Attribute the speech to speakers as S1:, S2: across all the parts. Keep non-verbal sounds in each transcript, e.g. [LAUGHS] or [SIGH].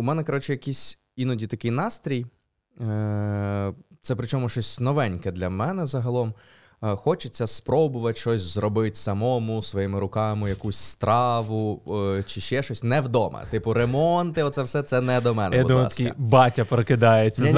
S1: у мене, коротше, якийсь іноді такий настрій. Е, Це причому щось новеньке для мене загалом. Е, Хочеться спробувати щось зробити самому своїми руками, якусь страву е, чи ще щось не вдома. Типу, ремонти, оце все це не до мене.
S2: Я думаю, батя прокидається.
S1: Ні,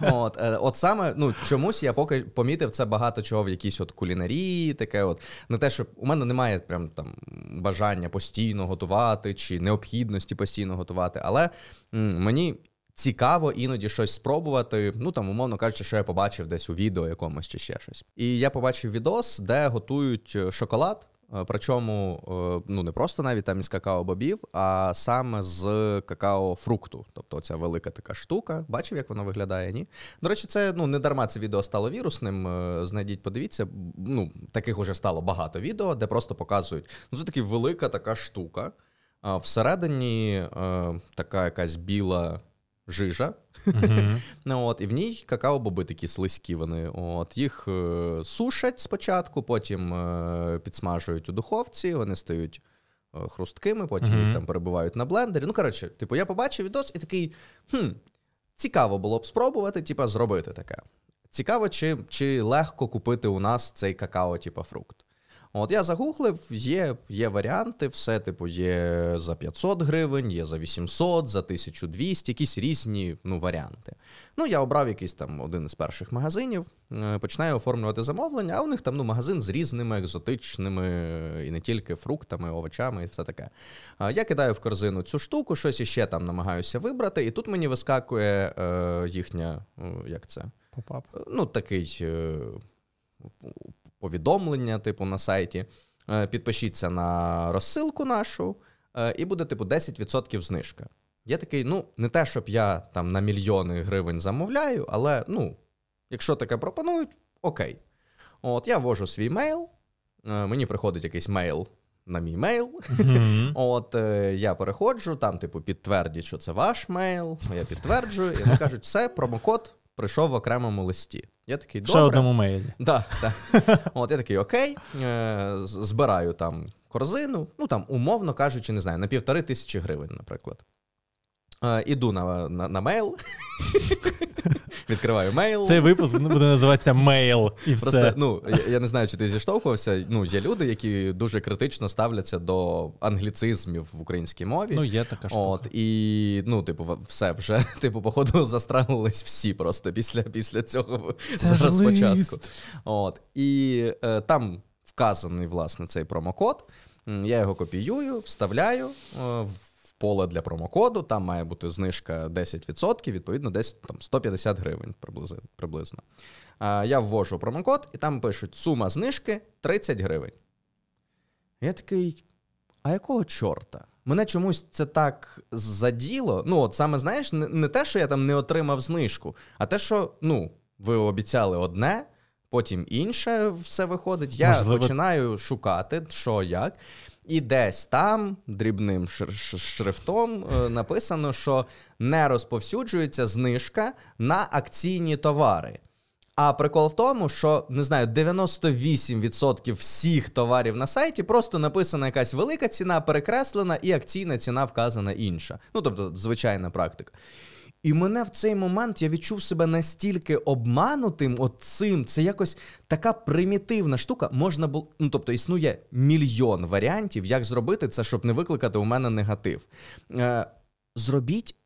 S1: От, е, от саме, ну чомусь я поки помітив це багато чого в якійсь от кулінарії, таке от. Не те, що у мене немає прям там бажання постійно готувати чи необхідності постійно готувати, але м, мені цікаво іноді щось спробувати. Ну там, умовно кажучи, що я побачив десь у відео якомусь чи ще щось. І я побачив відос, де готують е, шоколад. Е, Причому е, ну не просто навіть там із какао-бобів, а саме з какао-фрукту. Тобто ця велика така штука. Бачив, як вона виглядає? Ні? До речі, це ну не дарма це відео стало вірусним. Е, Знайдіть, подивіться. Ну, таких уже стало багато відео, де просто показують. Ну, це така велика така штука. Всередині така якась біла жижа.
S2: Мгм. [LAUGHS]
S1: Ну, от, і в ній какао-боби такі слизькі вони. От, їх е, сушать спочатку, потім е, підсмажують у духовці, вони стають е, хрусткими, потім
S2: Мгм.
S1: їх там перебивають на блендері. Ну, коротше, типу, я побачив відос і такий: хм, цікаво було б спробувати, типу, зробити таке. Цікаво, чи, чи легко купити у нас цей какао, типу, фрукт. От я загуглив, є, є варіанти, все, типу, є за 500 гривень, є за 800, за 1200, якісь різні ну, варіанти. Ну, я обрав якийсь там один із перших магазинів, е, починаю оформлювати замовлення, а у них там ну, магазин з різними екзотичними і не тільки фруктами, овочами і все таке. Я кидаю в корзину цю штуку, щось іще там намагаюся вибрати, і тут мені вискакує е, їхня, е, як це?
S2: Popup.
S1: ну, такий е, повідомлення, типу, на сайті. Е, Підпишіться на розсилку нашу, е, і буде, типу, 10% знижка. Я такий, ну, не те, щоб я там на мільйони гривень замовляю, але ну, якщо таке пропонують, окей. От я ввожу свій мейл, е, мені приходить якийсь мейл на мій мейл.
S2: Мгм. [LAUGHS]
S1: От я переходжу, там, типу, підтвердіть, що це ваш мейл. Я підтверджую, і вони кажуть, все, промокод прийшов в окремому листі. Я такий,
S2: Ще одному мейлі. [LAUGHS]
S1: Да, да. [LAUGHS] От я такий, окей, е, збираю там корзину, ну там, умовно кажучи, не знаю, на півтори тисячі гривень, наприклад. Е, іду на, на, на мейл, [LAUGHS] відкриваю мейл.
S2: Цей випуск буде називатися мейл і
S1: Просто, ну, я, я не знаю, чи ти зіштовхувався. Ну, є люди, які дуже критично ставляться до англіцизмів в українській мові.
S2: Ну, є така штука.
S1: От, і, ну, типу, все вже, [LAUGHS] типу, походу, застрелились всі просто після, після цього
S2: Це
S1: зараз початку. От, і е, там вказаний, власне, цей промокод. Я його копіюю, вставляю е, в поле для промокоду. Там має бути знижка 10%, відповідно, десь там 150 гривень приблизно. Я ввожу промокод, і там пишуть сума знижки 30 гривень. Я такий, а якого чорта? Мене чомусь це так заділо. Ну, от саме знаєш, не, не те, що я там не отримав знижку, а те, що ну, ви обіцяли одне, потім інше все виходить. Я
S2: Можливо-
S1: починаю шукати, що як. І десь там дрібним шрифтом е, написано, що не розповсюджується знижка на акційні товари. А прикол в тому, що не знаю, 98% всіх товарів на сайті просто написана якась велика ціна, перекреслена, і акційна ціна вказана інша. Ну, тобто, звичайна практика. І мене в цей момент я відчув себе настільки обманутим от цим. Це якось така примітивна штука. Можна було. Ну, тобто, існує мільйон варіантів, як зробити це, щоб не викликати у мене негатив. Е, зробіть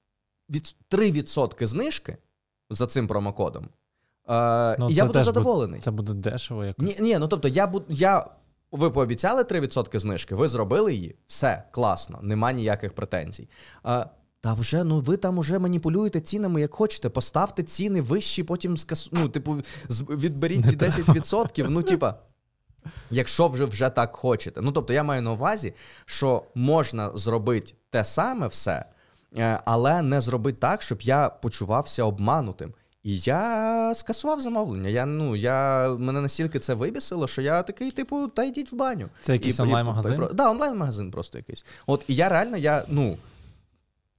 S1: від 3% знижки за цим промокодом. Е,
S2: Ну,
S1: і я буду задоволений.
S2: Це буде дешево якось.
S1: Ні, ні, ну тобто, я буду. Я, ви пообіцяли 3% знижки, ви зробили її, все, класно, нема ніяких претензій. А, та вже ну ви там уже маніпулюєте цінами, як хочете. Поставте ціни вищі, потім скасу... ну, типу, відберіть ті 10%. Ну, типа, якщо вже вже так хочете. Ну, тобто, я маю на увазі, що можна зробити те саме все, е, але не зробити так, щоб я почувався обманутим. І я скасував замовлення. Я, ну, я, мене настільки це вибісило, що я такий, типу, та йдіть в баню.
S2: Це якийсь
S1: і-
S2: онлайн-магазин?
S1: Так, да, онлайн-магазин просто якийсь. От і я реально, я, ну.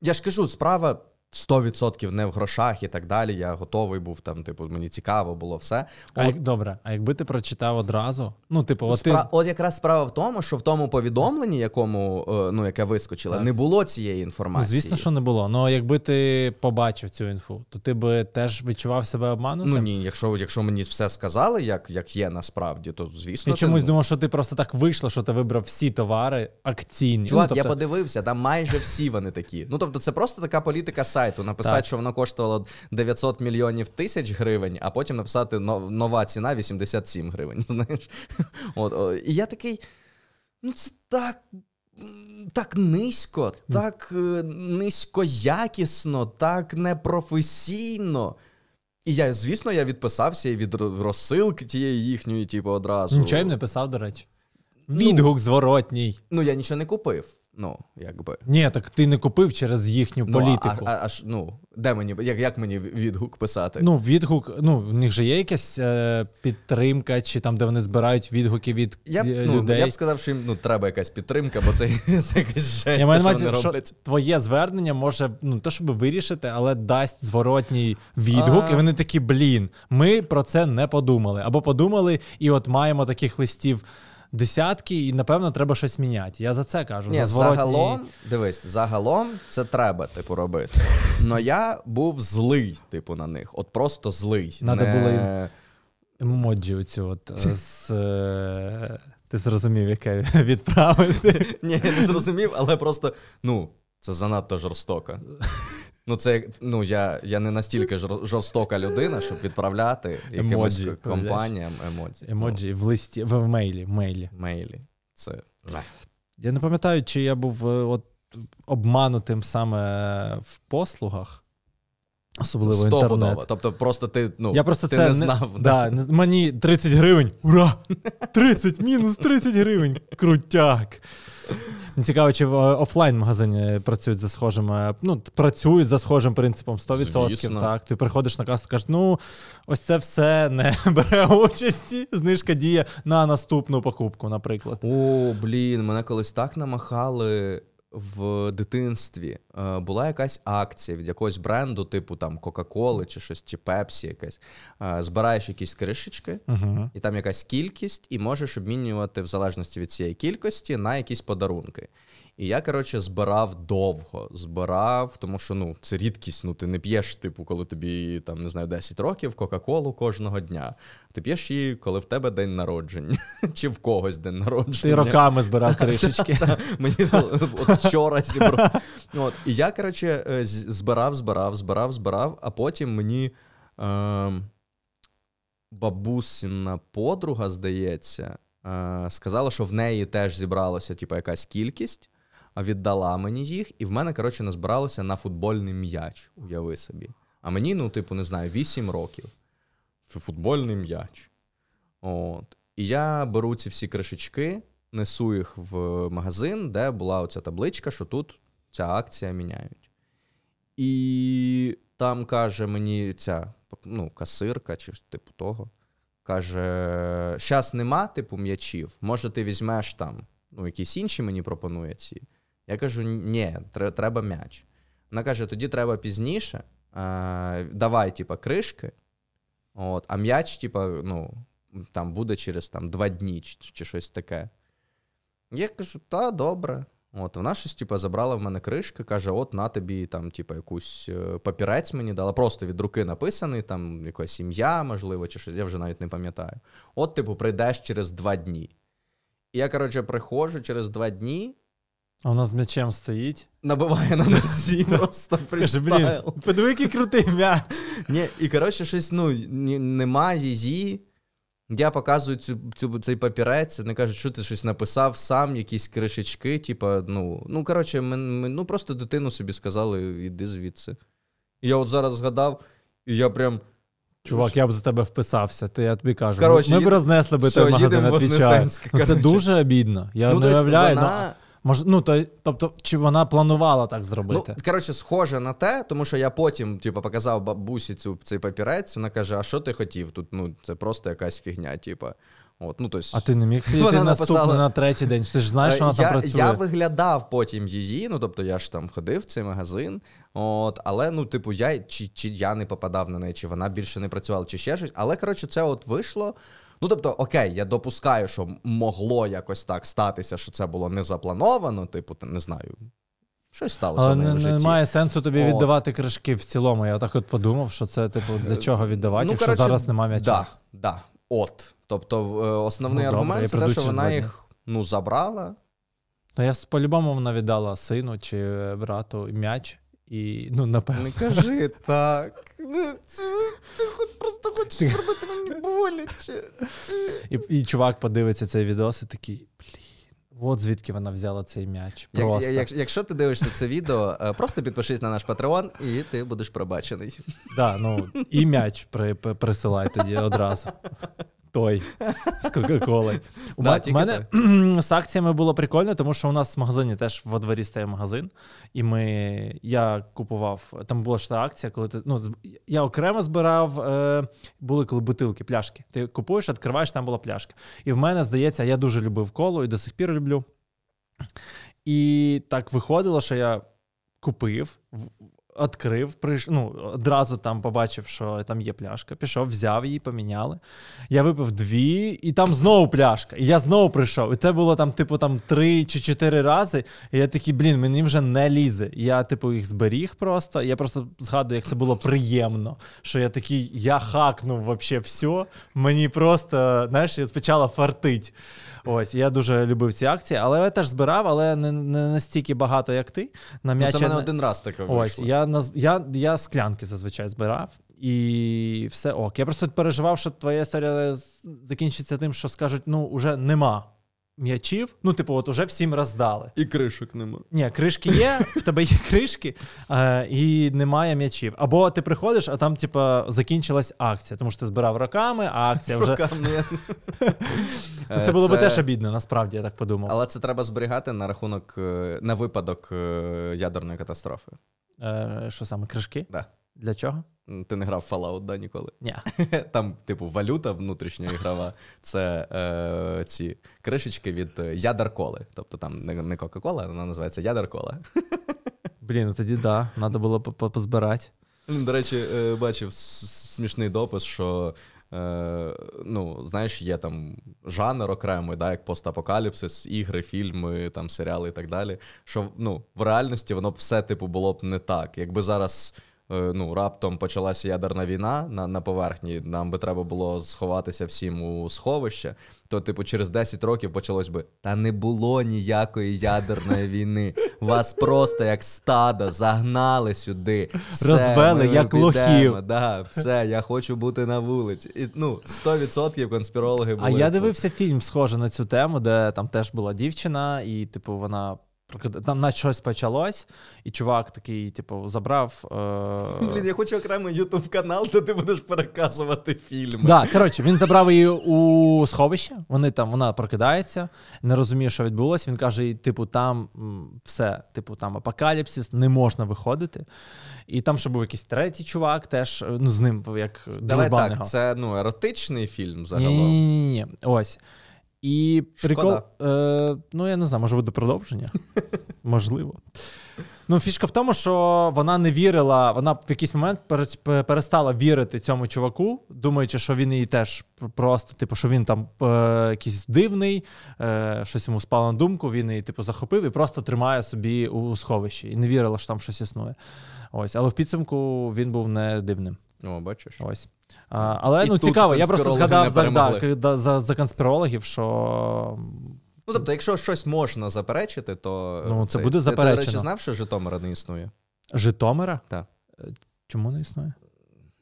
S1: Я ж кажу, справа 100% не в грошах і так далі. Я готовий був там, типу, мені цікаво було все.
S2: А як, добре, а якби ти прочитав одразу? Ну, типу, от ти.
S1: Спра... От якраз справа в тому, що в тому повідомленні, якому е, ну яке вискочило,
S2: Так.
S1: не було цієї
S2: Ну,
S1: інформації.
S2: звісно, що не було. Ну якби ти побачив цю інфу, то ти би теж відчував себе обманутим?
S1: Ну ні, якщо, якщо мені все сказали, як, як є насправді, то звісно.
S2: Я
S1: ти,
S2: чомусь
S1: ну,
S2: думав, що ти просто так вийшло, що ти вибрав всі товари акційні.
S1: Чувак,
S2: ну,
S1: я
S2: тобто,
S1: подивився, там майже всі вони такі. Ну тобто, це просто така політика сайту. Написати,
S2: Так.
S1: що воно коштувало 900 мільйонів тисяч гривень, а потім написати нова ціна 87 гривень. [LAUGHS] Знаєш? От, о, і я такий. Ну, це так. Так низько, так е, низькоякісно, так непрофесійно. І я, звісно, я відписався і від розсилки тієї їхньої, типу, одразу.
S2: Нічого їм не писав, до речі. Відгук зворотній.
S1: Ну, я нічого не купив. Ну, якби.
S2: Ні, так ти не купив через їхню
S1: Ну,
S2: політику.
S1: А, а, аж, ну, де мені, як, як мені відгук писати?
S2: Ну, відгук, ну, в них же є якась е, підтримка, чи там, де вони збирають відгуки від
S1: я, б,
S2: е,
S1: ну, я б сказав, що їм ну, треба якась підтримка, бо це, [LAUGHS] це якась жесть,
S2: Я
S1: що
S2: що
S1: роблять.
S2: твоє звернення може ну то, щоб вирішити, але дасть зворотній відгук,
S1: А.
S2: і вони такі: блін, ми про це не подумали. Або подумали, і от маємо таких листів десятки, і напевно треба щось міняти. Я за це кажу.
S1: Ні,
S2: за зворотній...
S1: загалом, дивись, загалом це треба, типу, робити. Но я був злий, типу, на них. От просто злий.
S2: Надо
S1: не...
S2: було їм- емоджі оцю от е, з. е, Ти зрозумів, яке відправити.
S1: Ні, я не зрозумів, але просто, ну, це занадто жорстоко. Ну, це ну, я, я не настільки жорстока людина, щоб відправляти якимось
S2: Емоджі,
S1: компаніям емоджі.
S2: Емоджі в листі, в мейлі. мейлі.
S1: Ну, мейлі. Це.
S2: Я не пам'ятаю, чи я був е, от обманутим саме в послугах, особливо інтернет.
S1: Тобто просто ти, ну,
S2: Я просто
S1: ти
S2: це
S1: не знав.
S2: Да, не- мені 30 гривень. Ура! 30, мінус 30 гривень. Крутяк. Цікаво, чи в е, офлайн-магазині працюють за схожим, е, ну, працюють за схожим принципом 100%.
S1: Звісно.
S2: Так, ти приходиш на касу, кажеш, ну, ось це все не [LAUGHS] бере участі. Знижка діє на наступну покупку, наприклад.
S1: О, блін, мене колись так намахали в дитинстві. Е, була якась акція від якогось бренду, типу там Кока-Коли чи щось, чи Пепсі якесь. Е, збираєш якісь кришечки,
S2: Угу.
S1: і там якась кількість, і можеш обмінювати в залежності від цієї кількості на якісь подарунки. І я, коротше, збирав довго. Збирав, тому що ну, це рідкість, ну ти не п'єш, типу, коли тобі там, не знаю, 10 років Кока-Колу кожного дня. Ти п'єш її, коли в тебе день народження, [LAUGHS] чи в когось день народження.
S2: Ти роками збирав [LAUGHS] кришечки.
S1: Мені от вчора зібрав. От. І я, коротше, е, збирав, збирав, збирав, збирав, а потім мені е, бабусина подруга, здається, е, сказала, що в неї теж зібралося типу, якась кількість, віддала мені їх, і в мене, коротше, назбиралося на футбольний м'яч, уяви собі. А мені, ну, типу, не знаю, 8 років. Футбольний м'яч. От. І я беру ці всі кришечки, несу їх в магазин, де була оця табличка, що тут ця акція міняють. І там каже мені ця ну, касирка чи типу того. Каже: щас нема, типу, м'ячів. Може, ти візьмеш там, ну, якісь інші мені пропонує ці. Я кажу: ні, треба м'яч. Вона каже: тоді треба пізніше. Давай, типу, кришки. От, а м'яч, типу, ну, там буде через там, два дні чи, щось таке. Я кажу, та добре. От, вона щось, типу, забрала в мене кришки, каже: от на тобі там, типу, якусь е, папірець мені дала, просто від руки написаний, там якась ім'я, можливо, чи щось, я вже навіть не пам'ятаю. От, типу, прийдеш через два дні. І я, коротше, приходжу через два дні,
S2: А вона з м'ячем стоїть.
S1: набиває на носі [LAUGHS] просто
S2: блін, подиви, який крутий м'яч.
S1: Ні, і коротше, щось, ну, немає її. Я показую цю, цю, цей папірець, вони кажуть, що ти щось написав сам, якісь кришечки, типа, ну, ну коротше, ми, ми, ну, просто дитину собі сказали, іди звідси. І я от зараз згадав, і я прям.
S2: Чувак, я б за тебе вписався, то я тобі кажу.
S1: Коротше,
S2: ми б
S1: їдем-
S2: рознесли би
S1: Все,
S2: той магазин,
S1: їдемо в
S2: відвічаю. Ну, це дуже обідно. Я
S1: ну,
S2: не уявляю. ну,
S1: вона...
S2: Може, ну, то, тобто, чи вона планувала так
S1: Ну,
S2: зробити?
S1: коротше, схоже на те, тому що я потім, типу, показав бабусі цю, цей папірець, вона каже: а що ти хотів? Тут, ну, це просто якась фігня, типу. От, ну, тобто,
S2: А ти не міг [LAUGHS] прийти наступний
S1: написала-
S2: на третій день? Ти ж знаєш, що вона
S1: я,
S2: там працює.
S1: я виглядав потім її, ну тобто я ж там ходив в цей магазин. От, але ну, типу, я чи, чи я не попадав на неї, чи вона більше не працювала, чи ще щось. Але коротше, це от вийшло. Ну, тобто, окей, я допускаю, що могло якось так статися, що це було не заплановано, типу, не знаю. Щось сталося
S2: Але
S1: в
S2: не,
S1: в житті.
S2: немає сенсу тобі
S1: От.
S2: віддавати кришки в цілому. Я так от подумав, що це, типу, для чого віддавати,
S1: Ну,
S2: якщо
S1: коротше,
S2: зараз немає м'яча.
S1: Да, да, от. Тобто, е, основний
S2: Ну,
S1: аргумент
S2: я
S1: це те, що вона їх ну, забрала.
S2: То я по-любому вона віддала сину чи е, брату м'яч. І, ну, напевно.
S1: Не кажи так. Ну, Ти хоч просто хочеш зробити боляче.
S2: І, і чувак подивиться цей відос і такий, блін, от звідки вона взяла цей м'яч. Просто.
S1: як- якщо ти дивишся це відео, е, просто підпишись на наш патреон, і ти будеш пробачений.
S2: Да, ну, і м'яч при, при- присилай тоді одразу. Той з Кока-Коли. У [LAUGHS]
S1: Да,
S2: мене, [CLEARS THROAT] з акціями було прикольно, тому що у нас в магазині теж во дворі стає магазин. І ми, я купував, там була ж та акція, коли ти. Ну, я окремо збирав, е, були коли бутилки, пляшки. Ти купуєш, відкриваєш, там була пляшка. І в мене, здається, я дуже любив коло і до сих пір люблю. І так виходило, що я купив, в- відкрив, прийш... ну, одразу там побачив, що там є пляшка. Пішов, взяв її, поміняли. Я випив дві, і там знову пляшка. І я знову прийшов. І це було там, типу, там три чи чотири рази. І я такий, блін, мені вже не лізе. Я, типу, їх зберіг просто. Я просто згадую, як це було приємно. Що я такий, я хакнув вообще все. Мені просто, знаєш, я спочатку фартить. Ось, я дуже любив ці акції, але я теж збирав, але не, не настільки багато, як ти. На
S1: Ну, це мене один раз таке
S2: Ось,
S1: вийшло.
S2: я, наз... я, я склянки зазвичай збирав, і все ок. Я просто переживав, що твоя історія закінчиться тим, що скажуть: ну, уже нема м'ячів. Ну, типу, от уже всім роздали.
S1: І кришок нема.
S2: Ні, кришки є, в тебе є кришки, е, і немає м'ячів. Або ти приходиш, а там, типу, закінчилась акція, тому що ти збирав роками, а акція вже. [LAUGHS] Це було би теж обідно, насправді, я так подумав.
S1: Але це треба зберігати на рахунок е, на випадок е, ядерної катастрофи.
S2: Е, що саме, кришки?
S1: Да.
S2: Для чого?
S1: Ти не грав Fallout, да, ніколи?
S2: Ні. [LAUGHS]
S1: Там, типу, валюта внутрішньоігрова це е, ці кришечки від е, ядер-коли. Тобто там не, не Кока-Кола, вона називається ядер-кола. [LAUGHS]
S2: Блін, ну тоді да, треба було по- по- позбирати.
S1: До речі, е, бачив смішний допис, що. Е, ну, знаєш, є там жанр окремий, да, як постапокаліпсис, ігри, фільми, там, серіали і так далі. Що ну, в реальності воно б все типу було б не так. Якби зараз ну, раптом почалася ядерна війна на, на поверхні, нам би треба було сховатися всім у сховище, то, типу, через 10 років почалось би: та не було ніякої ядерної війни. Вас просто як стадо загнали сюди. Все,
S2: Розвели,
S1: ми
S2: як лохів.
S1: Да, все, я хочу бути на вулиці. І, ну, 100% конспірологи були.
S2: А я дивився фільм, схожий на цю тему, де там теж була дівчина, і, типу, вона там наче щось почалось, і чувак такий, типу, забрав. Е... [LAUGHS]
S1: Блін, я хочу окремий ютуб канал, де ти будеш переказувати фільми.
S2: Да, коротше, він забрав її у сховище. Вони там, вона прокидається, не розуміє, що відбулося. Він каже: типу, там все, типу, там апокаліпсис, не можна виходити. І там ще був якийсь третій чувак, теж е, ну, з ним як
S1: Давай так, це ну, еротичний фільм загалом.
S2: Ні, ні, ні, ось. І прикол.
S1: Шкода.
S2: Е, ну, я не знаю, може буде продовження. [LAUGHS] Можливо. Ну, фішка в тому, що вона не вірила, вона в якийсь момент перестала вірити цьому чуваку, думаючи, що він її теж просто, типу, що він там е, якийсь дивний, е, щось йому спало на думку, він її, типу, захопив і просто тримає собі у сховищі. І не вірила, що там щось існує. Ось, але в підсумку він був не дивним.
S1: О, бачиш.
S2: Ось. А, але
S1: І
S2: ну
S1: тут
S2: цікаво, я просто згадав за, да,
S1: перемогли.
S2: да, за, за конспірологів, що
S1: Ну, тобто, якщо щось можна заперечити, то.
S2: Ну, це буде
S1: Ти, Ти, до речі, знав, що Житомира не існує?
S2: Житомира?
S1: Так.
S2: Е, Чому не існує?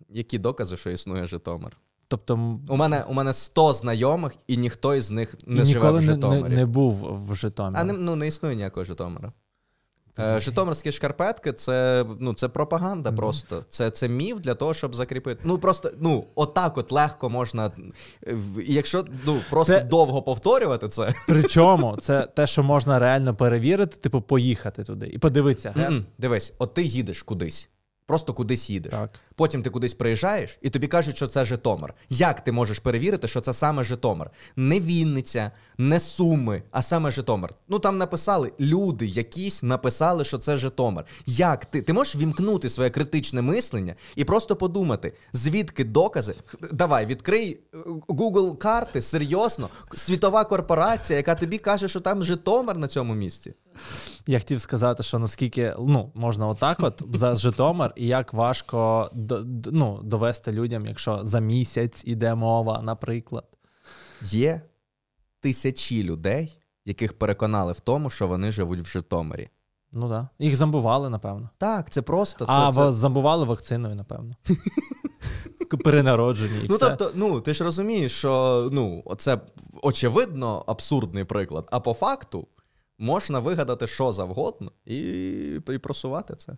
S1: Які докази, що існує Житомир?
S2: Тобто
S1: У мене, у мене 100 знайомих, і ніхто із них не
S2: і
S1: живе
S2: ніколи
S1: в
S2: не,
S1: Житомирі.
S2: не, не був в Житомирі.
S1: А не, ну, не існує ніякого Житомира. Е, Житомирські шкарпетки це, ну, це пропаганда просто. Це, це міф для того, щоб закріпити. Ну просто ну, отак от легко можна. е, якщо ну, просто
S2: Це-
S1: довго повторювати це.
S2: Причому це [LAUGHS] те, що можна реально перевірити, типу, поїхати туди і подивитися.
S1: Дивись, от ти їдеш кудись. Просто кудись їдеш.
S2: Так.
S1: Потім ти кудись приїжджаєш, і тобі кажуть, що це Житомир. Як ти можеш перевірити, що це саме Житомир? Не Вінниця, не Суми, а саме Житомир. Ну там написали люди, якісь написали, що це Житомир. Як ти? Ти можеш вімкнути своє критичне мислення і просто подумати, звідки докази? Давай, відкрий е, Google карти, серйозно, світова корпорація, яка тобі каже, що там Житомир на цьому місці.
S2: Я хотів сказати, що наскільки ну, можна отак, от за [LAUGHS] Житомир, і як важко ну, довести людям, якщо за місяць іде мова, наприклад.
S1: Є тисячі людей, яких переконали в тому, що вони живуть в Житомирі.
S2: Ну так. Да. Їх зомбували, напевно.
S1: Так, це просто це,
S2: а
S1: це...
S2: вас зомбували вакциною, напевно. [LAUGHS] Перенароджені і
S1: Ну,
S2: все.
S1: тобто, ну ти ж розумієш, що ну, це очевидно абсурдний приклад. А по факту можна вигадати що завгодно і, і просувати це.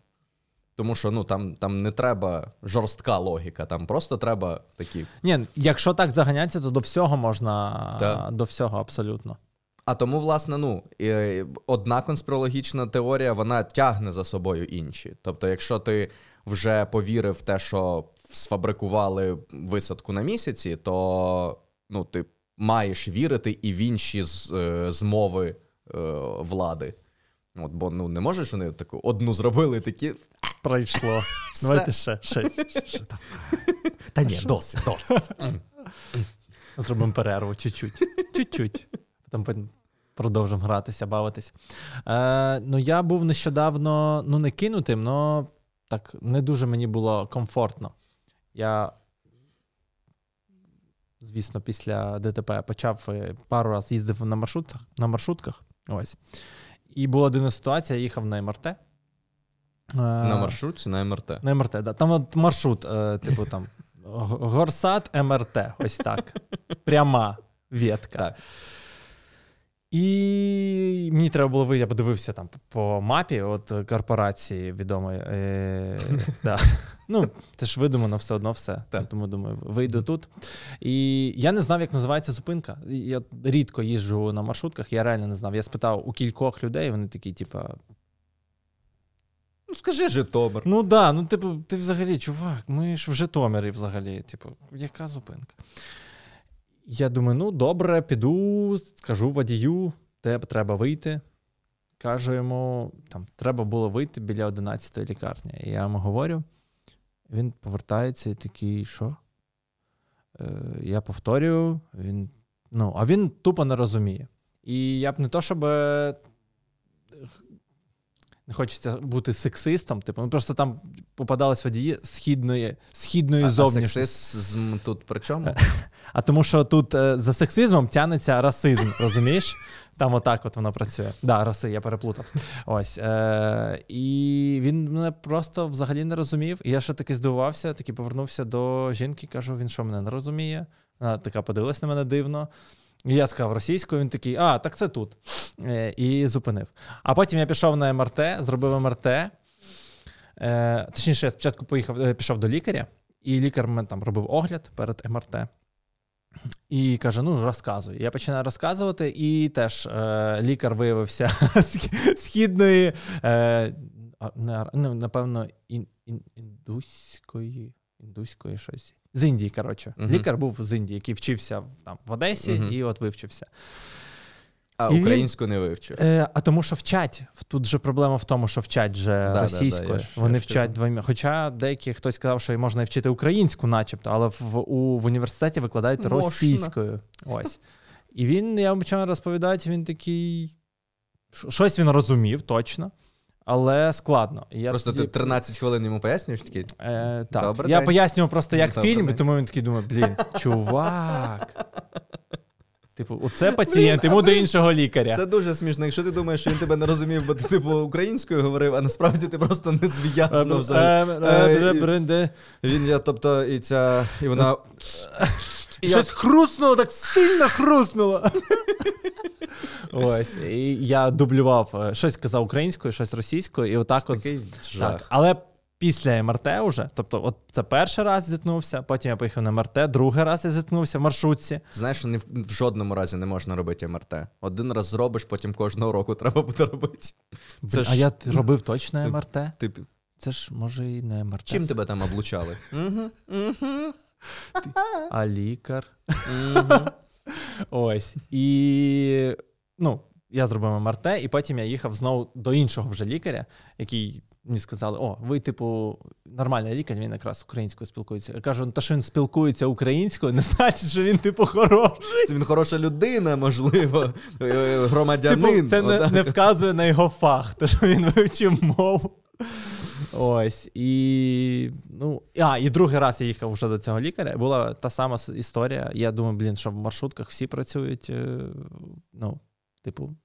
S1: Тому що ну, там, там не треба жорстка логіка, там просто треба такі.
S2: Ні, якщо так заганятися, то до всього можна.
S1: Так.
S2: До всього абсолютно.
S1: А тому, власне, ну, одна конспірологічна теорія вона тягне за собою інші. Тобто, якщо ти вже повірив в те, що сфабрикували висадку на місяці, то ну, ти маєш вірити і в інші е, змови влади. От, бо ну, не можеш вони таку одну зробили такі.
S2: Пройшло.
S1: Все.
S2: Давайте ще, ще, ще там.
S1: Та ні, досить, досить.
S2: Зробимо перерву чуть-чуть. Чуть-чуть. Потім потім продовжимо гратися, бавитись. Е, ну, я був нещодавно, ну, не кинутим, але так не дуже мені було комфортно. Я, звісно, після ДТП почав е, пару разів їздив на маршрутках, на маршрутках. Ось. І була дивна ситуація, я їхав на МРТ. Е,
S1: На маршрутці на МРТ.
S2: на МРТ, да. Там от маршрут, е, типу там Горсат МРТ, ось так. Пряма ветка.
S1: Так.
S2: І мені треба було я подивився там по мапі от корпорації відомої. Е, [LAUGHS] да. Ну, це ж видумано все одно все. Тому думаю, вийду тут. І я не знав, як називається зупинка. Я рідко їжджу на маршрутках, я реально не знав. Я спитав у кількох людей, вони такі, типа,
S1: Ну, скажи Житомир.
S2: Ну да, ну типу, ти взагалі, чувак, ми ж в Житомирі взагалі. Типу, яка зупинка? Я думаю, ну добре, піду, скажу водію, де треба вийти. Кажу йому, там треба було вийти біля 11-ї лікарні. І я йому говорю, він повертається і такий, що? Е, я повторюю, він. Ну, а він тупо не розуміє. І я б не то, щоб е, не хочеться бути сексистом, типу, ну просто там попадались водії східної, східної
S1: А, а сексизм тут при чому? [LAUGHS]
S2: А тому що тут е, за сексизмом тянеться расизм, розумієш? Там отак от воно працює. Да, раси, я переплутав. Ось. Е, і він мене просто взагалі не розумів. І я ще таки здивувався, таки повернувся до жінки, кажу, він що мене не розуміє. Вона така подивилась на мене дивно. Я сказав російською, він такий, а, так це тут. Е, і зупинив. А потім я пішов на МРТ, зробив МРТ. Е, точніше, я спочатку поїхав, е, пішов до лікаря, і лікар мене там робив огляд перед МРТ. І каже: ну, розказуй. Я починаю розказувати, і теж лікар виявився [LAUGHS] східної, ну, напевно, ін, ін, індуської, індуської щось. З Індії, коротше.
S1: Мгм.
S2: Лікар був з Індії, який вчився в- там, в Одесі
S1: Мгм.
S2: і от вивчився.
S1: А
S2: І він-
S1: українську не вивчив.
S2: Е, а тому, що вчать. Тут же проблема в тому, що вчать же
S1: Да, да,
S2: російською.
S1: да, я
S2: Вони вчать двома. Хоча деякі хтось сказав, що можна і вчити українську, начебто, але в, у, в університеті викладають
S1: Можна.
S2: російською. Ось. І він, я почав розповідати, він такий. Щось він розумів точно, але складно. І я
S1: Просто
S2: тоді-
S1: ти 13 хвилин йому пояснюєш такий.
S2: Е, так.
S1: Добрий
S2: я
S1: день.
S2: пояснював просто як
S1: Добрий
S2: фільм, і тому він такий думає: блін, чувак. [LAUGHS] Типу, оце пацієнт, йому до іншого лікаря.
S1: Це дуже смішно. Якщо ти думаєш, що він тебе не розумів, бо ти типу українською говорив, а насправді ти просто не зв'язано взагалі.
S2: Е,
S1: Е,
S2: е, е,
S1: Він я, тобто, і ця, і вона.
S2: І щось хруснуло, так сильно хруснуло. [LAUGHS] Ось. І я дублював, е, щось казав українською, щось російською, і отак от.
S1: Такий
S2: Так. Але після МРТ вже, тобто, от це перший раз зіткнувся, потім я поїхав на МРТ, другий раз я зіткнувся в маршрутці.
S1: Знаєш, що ні в, в жодному разі не можна робити МРТ. Один раз зробиш, потім кожного року треба буде робити. Це
S2: Блін,
S1: ж-
S2: А я робив точно МРТ.
S1: Ти,
S2: це ж може і не МРТ.
S1: Чим тебе там облучали?
S2: А лікар. Ось. І ну, я зробив МРТ, і потім я їхав знову до іншого вже лікаря, який мені сказали: о, ви, типу, нормальний лікар, він якраз українською спілкується. Я кажу, «Ну, та що він спілкується українською, не значить, що він, типу, хороший.
S1: Це він хороша людина, можливо, е, громадянин.
S2: Типу, це не, не вказує на його фах, те, що він вивчив мову. Ось. І ну, а, і другий раз я їхав вже до цього лікаря. Була та сама історія. Я думаю, блін, що в маршрутках всі працюють, е, ну, типу,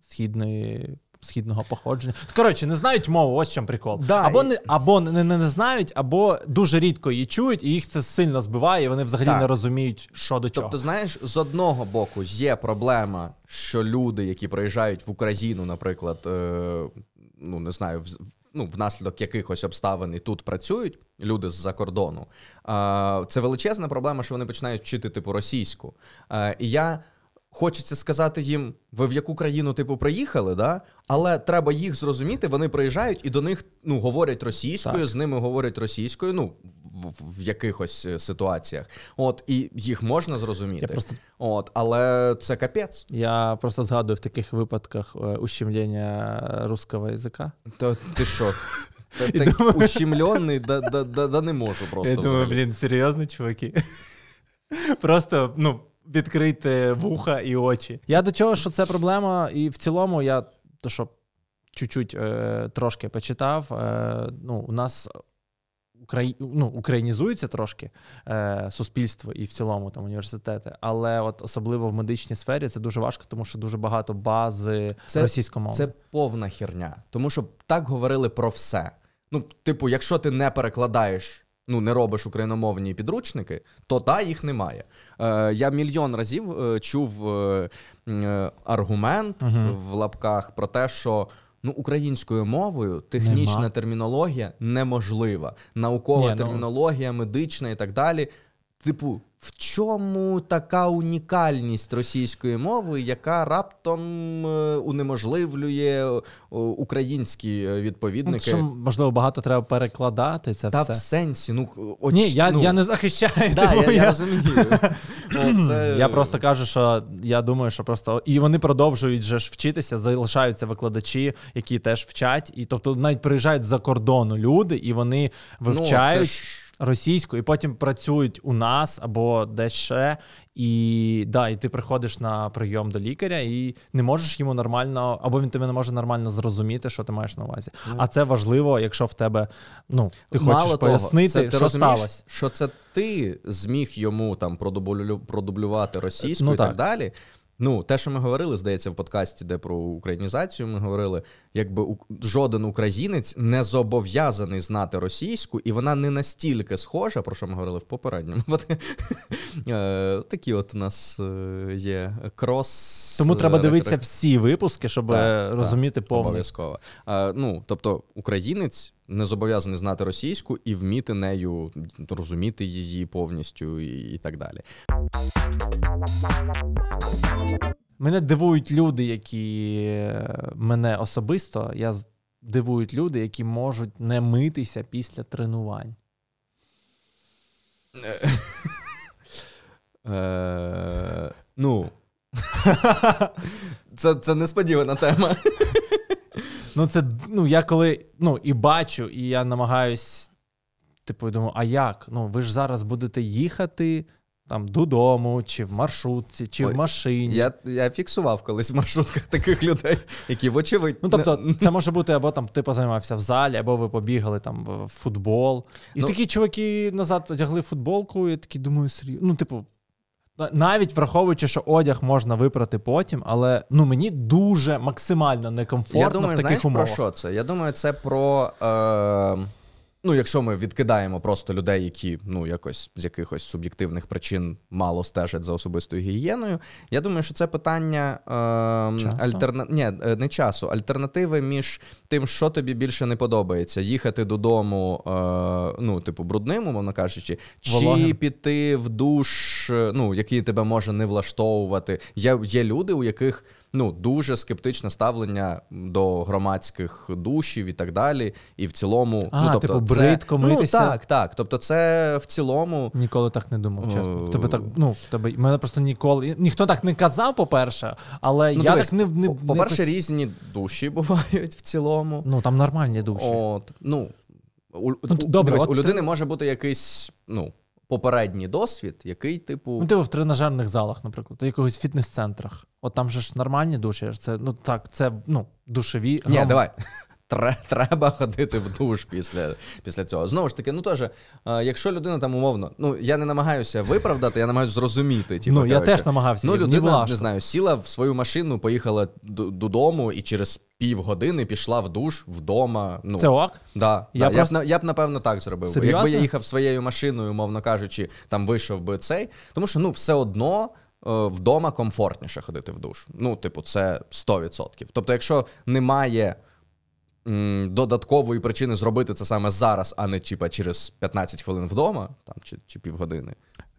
S2: східної. Східного походження. Коротше, не знають мову, ось в чому прикол.
S1: Да,
S2: або
S1: і...
S2: не або не, не, не знають, або дуже рідко її чують, і їх це сильно збиває, і вони взагалі так. не розуміють, що до чого.
S1: Тобто, знаєш, з одного боку є проблема, що люди, які приїжджають в Україну, наприклад, е, ну не знаю, в, ну, внаслідок якихось обставин і тут працюють люди з-за кордону. Е, це величезна проблема, що вони починають вчити типу російську. Е, і я. Хочеться сказати їм, ви в яку країну типу приїхали, да? але треба їх зрозуміти. Вони приїжджають і до них ну говорять російською, так. з ними говорять російською. Ну в, якихось е, ситуаціях. От і їх можна зрозуміти.
S2: Я просто...
S1: От, але це капець.
S2: Я просто згадую в таких випадках е, ущемлення русского язика.
S1: То ти що? Так думаю... ущемлений, да, да, да, да не можу просто.
S2: Я думаю, блін, серйозно, чуваки. Просто, ну відкрити вуха і очі. Я до чого, що це проблема, і в цілому я то що чуть-чуть е, трошки почитав. Е, ну, У нас Украї... ну, українізується трошки е, суспільство і в цілому там університети, але от особливо в медичній сфері це дуже важко, тому що дуже багато бази
S1: це,
S2: російськомовної.
S1: Це повна херня, тому що так говорили про все. Ну, типу, якщо ти не перекладаєш ну не робиш україномовні підручники, то та їх немає. Е, Я мільйон разів е, чув е, е, аргумент uh в лапках про те, що. Ну, українською мовою технічна Нема. термінологія неможлива, наукова Ні, ну... термінологія, медична і так далі. Типу, в чому така унікальність російської мови, яка раптом е, унеможливлює українські е, відповідники?
S2: Що, можливо, багато треба перекладати це
S1: Та
S2: все.
S1: в сенсі. Ну,
S2: оч... Ні, я
S1: ну...
S2: я не захищаю. [LAUGHS]
S1: Да, я, я розумію. [LAUGHS]
S2: Це... Я просто кажу, що я думаю, що просто і вони продовжують же ж вчитися, залишаються викладачі, які теж вчать, і тобто навіть приїжджають за кордону люди, і вони ну, вивчають. Ну, російську, і потім працюють у нас або десь ще. І да, і ти приходиш на прийом до лікаря, і не можеш йому нормально, або він тебе не може нормально зрозуміти, що ти маєш на увазі. Mm. А це важливо, якщо в тебе ну ти Мало хочеш того, пояснити, це, ти що сталося.
S1: Що це ти зміг йому там продублю, продублювати російську ну, і так. так далі. Ну, те, що ми говорили, здається, в подкасті, де про українізацію ми говорили, якби жоден українець не зобов'язаний знати російську, і вона не настільки схожа, про що ми говорили в попередньому. [LAUGHS] Е, такі от у нас е, є крос.
S2: Тому треба дивитися всі випуски, щоб розуміти повністю.
S1: Обов'язково. Ну, тобто, українець. Не зобов'язаний знати російську і вміти нею розуміти її повністю і, і так далі.
S2: Мене дивують люди, які е, мене особисто, я дивують люди, які можуть не митися після тренувань.
S1: Е, ну. [LAUGHS] Це це несподівана тема.
S2: Ну, це, ну, я коли ну, і бачу, і я намагаюсь, типу, думаю, а як? Ну, ви ж зараз будете їхати там додому, чи в маршрутці, чи Ой, в машині.
S1: Я я фіксував колись в маршрутках таких людей, які вочевидь.
S2: Ну тобто, це може бути або там ти позаймався в залі, або ви побігали там в футбол. І ну, такі чуваки назад одягли футболку, і такі думаю, серйозно. Ну, типу. Навіть враховуючи, що одяг можна випрати потім, але ну мені дуже максимально некомфортно
S1: Я думаю,
S2: в таких
S1: знаєш,
S2: умовах.
S1: про що це? Я думаю, це про. Е... Ну, якщо ми відкидаємо просто людей, які ну якось з якихось суб'єктивних причин мало стежать за особистою гігієною, я думаю, що це питання е, альтерна... Ні, е, не часу, альтернативи між тим, що тобі більше не подобається, їхати додому, е, ну, типу, брудним, умовно кажучи, Вологим. чи піти в душ, е, ну який тебе може не влаштовувати. Є, Є люди, у яких ну, дуже скептичне ставлення до громадських душів і так далі. І в цілому,
S2: А,
S1: ну, тобто,
S2: типу,
S1: це-
S2: бридко митися?
S1: Ну, так, так. Тобто, це в цілому.
S2: Ніколи так не думав, чесно. В тебе так, ну, в тебе мене просто ніколи. Ніхто так не казав, по-перше, але
S1: Ну,
S2: я
S1: дивись,
S2: так не, не
S1: по- По-перше,
S2: не
S1: різні душі [LAUGHS] бувають в цілому.
S2: Ну, там нормальні душі.
S1: От, ну, у,
S2: Ну, добре,
S1: дивись,
S2: от
S1: у людини
S2: ти-
S1: може бути якийсь ну, попередній досвід, який, типу.
S2: Ну, типу в тренажерних залах, наприклад, в якихось фітнес-центрах. От там же ж нормальні душі. Це, ну так, це ну, душеві.
S1: Ні,
S2: гром-
S1: давай. Тре- Треба ходити в душ після, після цього. Знову ж таки, ну теж, е, якщо людина там умовно, ну я не намагаюся виправдати, я намагаюся зрозуміти. Типу,
S2: Ну, я теж намагався.
S1: Ну, людина, не знаю, сіла в свою машину, поїхала додому і через півгодини пішла в душ вдома. Ну,
S2: Це ок?
S1: Да,
S2: Я
S1: да.
S2: просто-
S1: Я, б, я б напевно так зробив.
S2: Серйозно?
S1: Якби я їхав своєю машиною, умовно кажучи, там вийшов би цей. Тому що ну все одно е, вдома комфортніше ходити в душ. Ну, типу, це 100%. Тобто, якщо немає м, додаткової причини зробити це саме зараз, а не типа через 15 хвилин вдома, там чи, чи півгодини,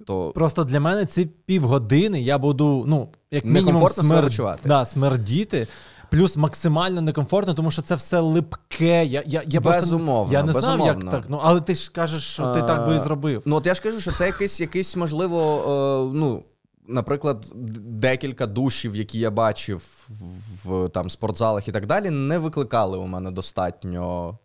S1: то
S2: Просто для мене ці півгодини я буду, ну, як мінімум,
S1: Некомфортно себе
S2: смер... да, смердіти. Плюс максимально некомфортно, тому що це все липке. Я, я, я
S1: Безумовно,
S2: просто, я не знав,
S1: безумовно.
S2: як так. Ну, але ти ж кажеш, що ти так би і зробив.
S1: Ну, от я ж кажу, що це якийсь, якийсь можливо, е, ну. Наприклад, декілька душів, які я бачив в, там спортзалах і так далі, не викликали у мене достатньо.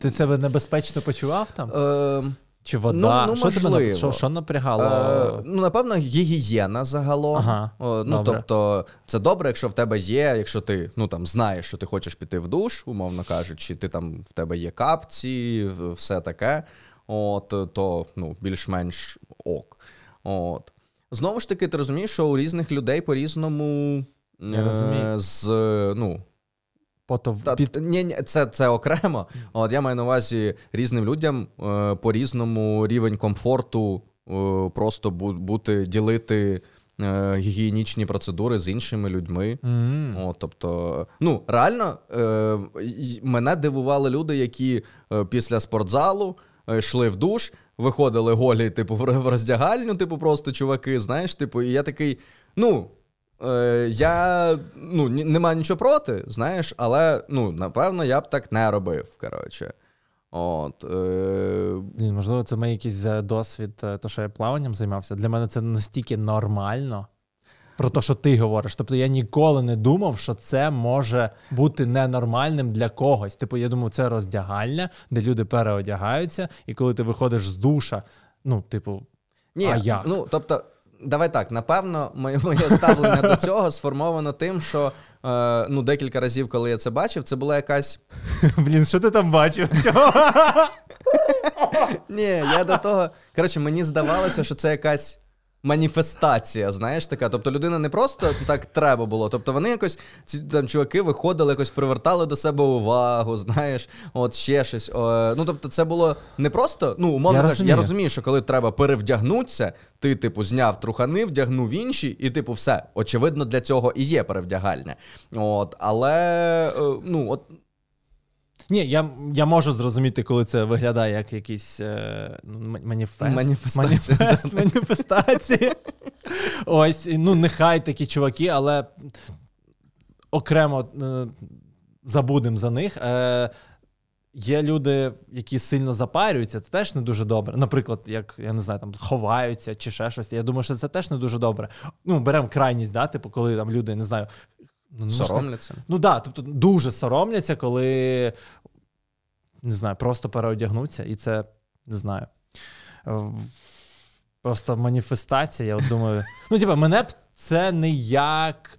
S2: Ти себе небезпечно почував там?
S1: Е,
S2: Чи вода?
S1: ну, ну,
S2: що тебе що, що напрягало?
S1: е, ну, напевно, гігієна загалом.
S2: Ага,
S1: О, ну,
S2: добре.
S1: тобто, це добре, якщо в тебе є, якщо ти ну, там, знаєш, що ти хочеш піти в душ, умовно кажучи, ти там в тебе є капці, все таке, от, то ну, більш-менш ок. От. Знову ж таки, ти розумієш, що у різних людей по-різному.
S2: Я розумію.
S1: З, ну,
S2: Пото
S1: та,
S2: під...
S1: ні, ні, це, це окремо. От я маю на увазі різним людям е, по-різному рівень комфорту е, просто бу- бути, ділити е, гігієнічні процедури з іншими людьми.
S2: М.
S1: От, тобто, ну реально е, мене дивували люди, які е, після спортзалу е, йшли в душ, виходили голі, типу, в роздягальню, типу, просто чуваки, знаєш, типу, і я такий, ну. Е, я ну, нема нічого проти, знаєш, але ну, напевно, я б так не робив. Коротше. От, е,
S2: можливо, це мій якийсь досвід, е, то, що я плаванням займався. Для мене це настільки нормально. Про те, що ти говориш. Тобто я ніколи не думав, що це може бути ненормальним для когось. Типу, я думав, це роздягальня, де люди переодягаються, і коли ти виходиш з душа, ну, типу,
S1: ні,
S2: А як?
S1: ну тобто, давай так, напевно, моє, моє ставлення до цього сформовано тим, що е, ну, декілька разів, коли я це бачив, це була якась. [LAUGHS]
S2: блін, що ти там бачив? [LAUGHS]
S1: Ні, я до того. Коротше, мені здавалося, що це якась. Маніфестація, знаєш, така. Тобто людина не просто так треба було. Тобто вони якось, ці там чуваки виходили, якось привертали до себе увагу, знаєш, от ще щось. О, ну тобто, це було не просто, ну, умовно
S2: Я
S1: кажучи,
S2: розумію.
S1: я розумію, що коли треба перевдягнутися, ти, типу, зняв трухани, вдягнув інші, і, типу, все. Очевидно, для цього і є перевдягальня. От, але е, ну, от
S2: Ні, я, я можу зрозуміти, коли це виглядає як якийсь е, ну, маніфест.
S1: Маніфестація,
S2: Маніфест, [LAUGHS] маніфестація. Ось, ну, нехай такі чуваки, але окремо е, забудемо за них. Е, Є люди, які сильно запарюються, це теж не дуже добре. Наприклад, як я не знаю, там ховаються чи ще щось. Я думаю, що це теж не дуже добре. Ну, беремо крайність, да, типу, коли там люди не знаю. Ну,
S1: соромляться.
S2: Ну так, да, тобто дуже соромляться, коли не знаю, просто переодягнуться, і це не знаю. Просто маніфестація, я от думаю. [LAUGHS] Ну, типа, мене б це не як.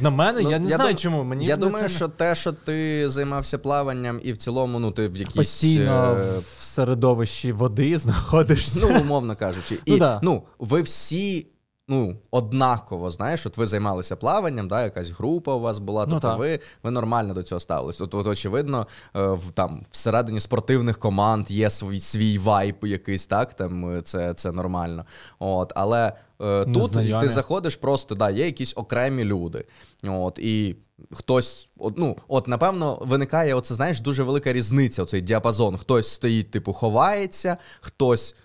S2: На мене,
S1: Ну,
S2: я не
S1: я
S2: знаю,
S1: дум-
S2: чому. Мені
S1: я
S2: ну,
S1: думаю,
S2: це
S1: що те, що ти займався плаванням, і в цілому, ну, ти в якійсь.
S2: постійно
S1: е,
S2: в середовищі води знаходишся.
S1: Ну, умовно кажучи. [LAUGHS] І
S2: Ну, да.
S1: ну, ви всі. Ну, однаково, знаєш, от ви займалися плаванням, да, якась група у вас була,
S2: Ну,
S1: тобто
S2: так.
S1: ви, ви нормально до цього ставились. От, от очевидно, е, в, там, всередині спортивних команд є свій, свій вайп якийсь, так, там, е, це, це нормально. От, але е, тут ти заходиш просто, да, є якісь окремі люди. От, і хтось, от, ну, от, напевно, виникає, оце, знаєш, дуже велика різниця, оцей діапазон. Хтось стоїть, типу, ховається, хтось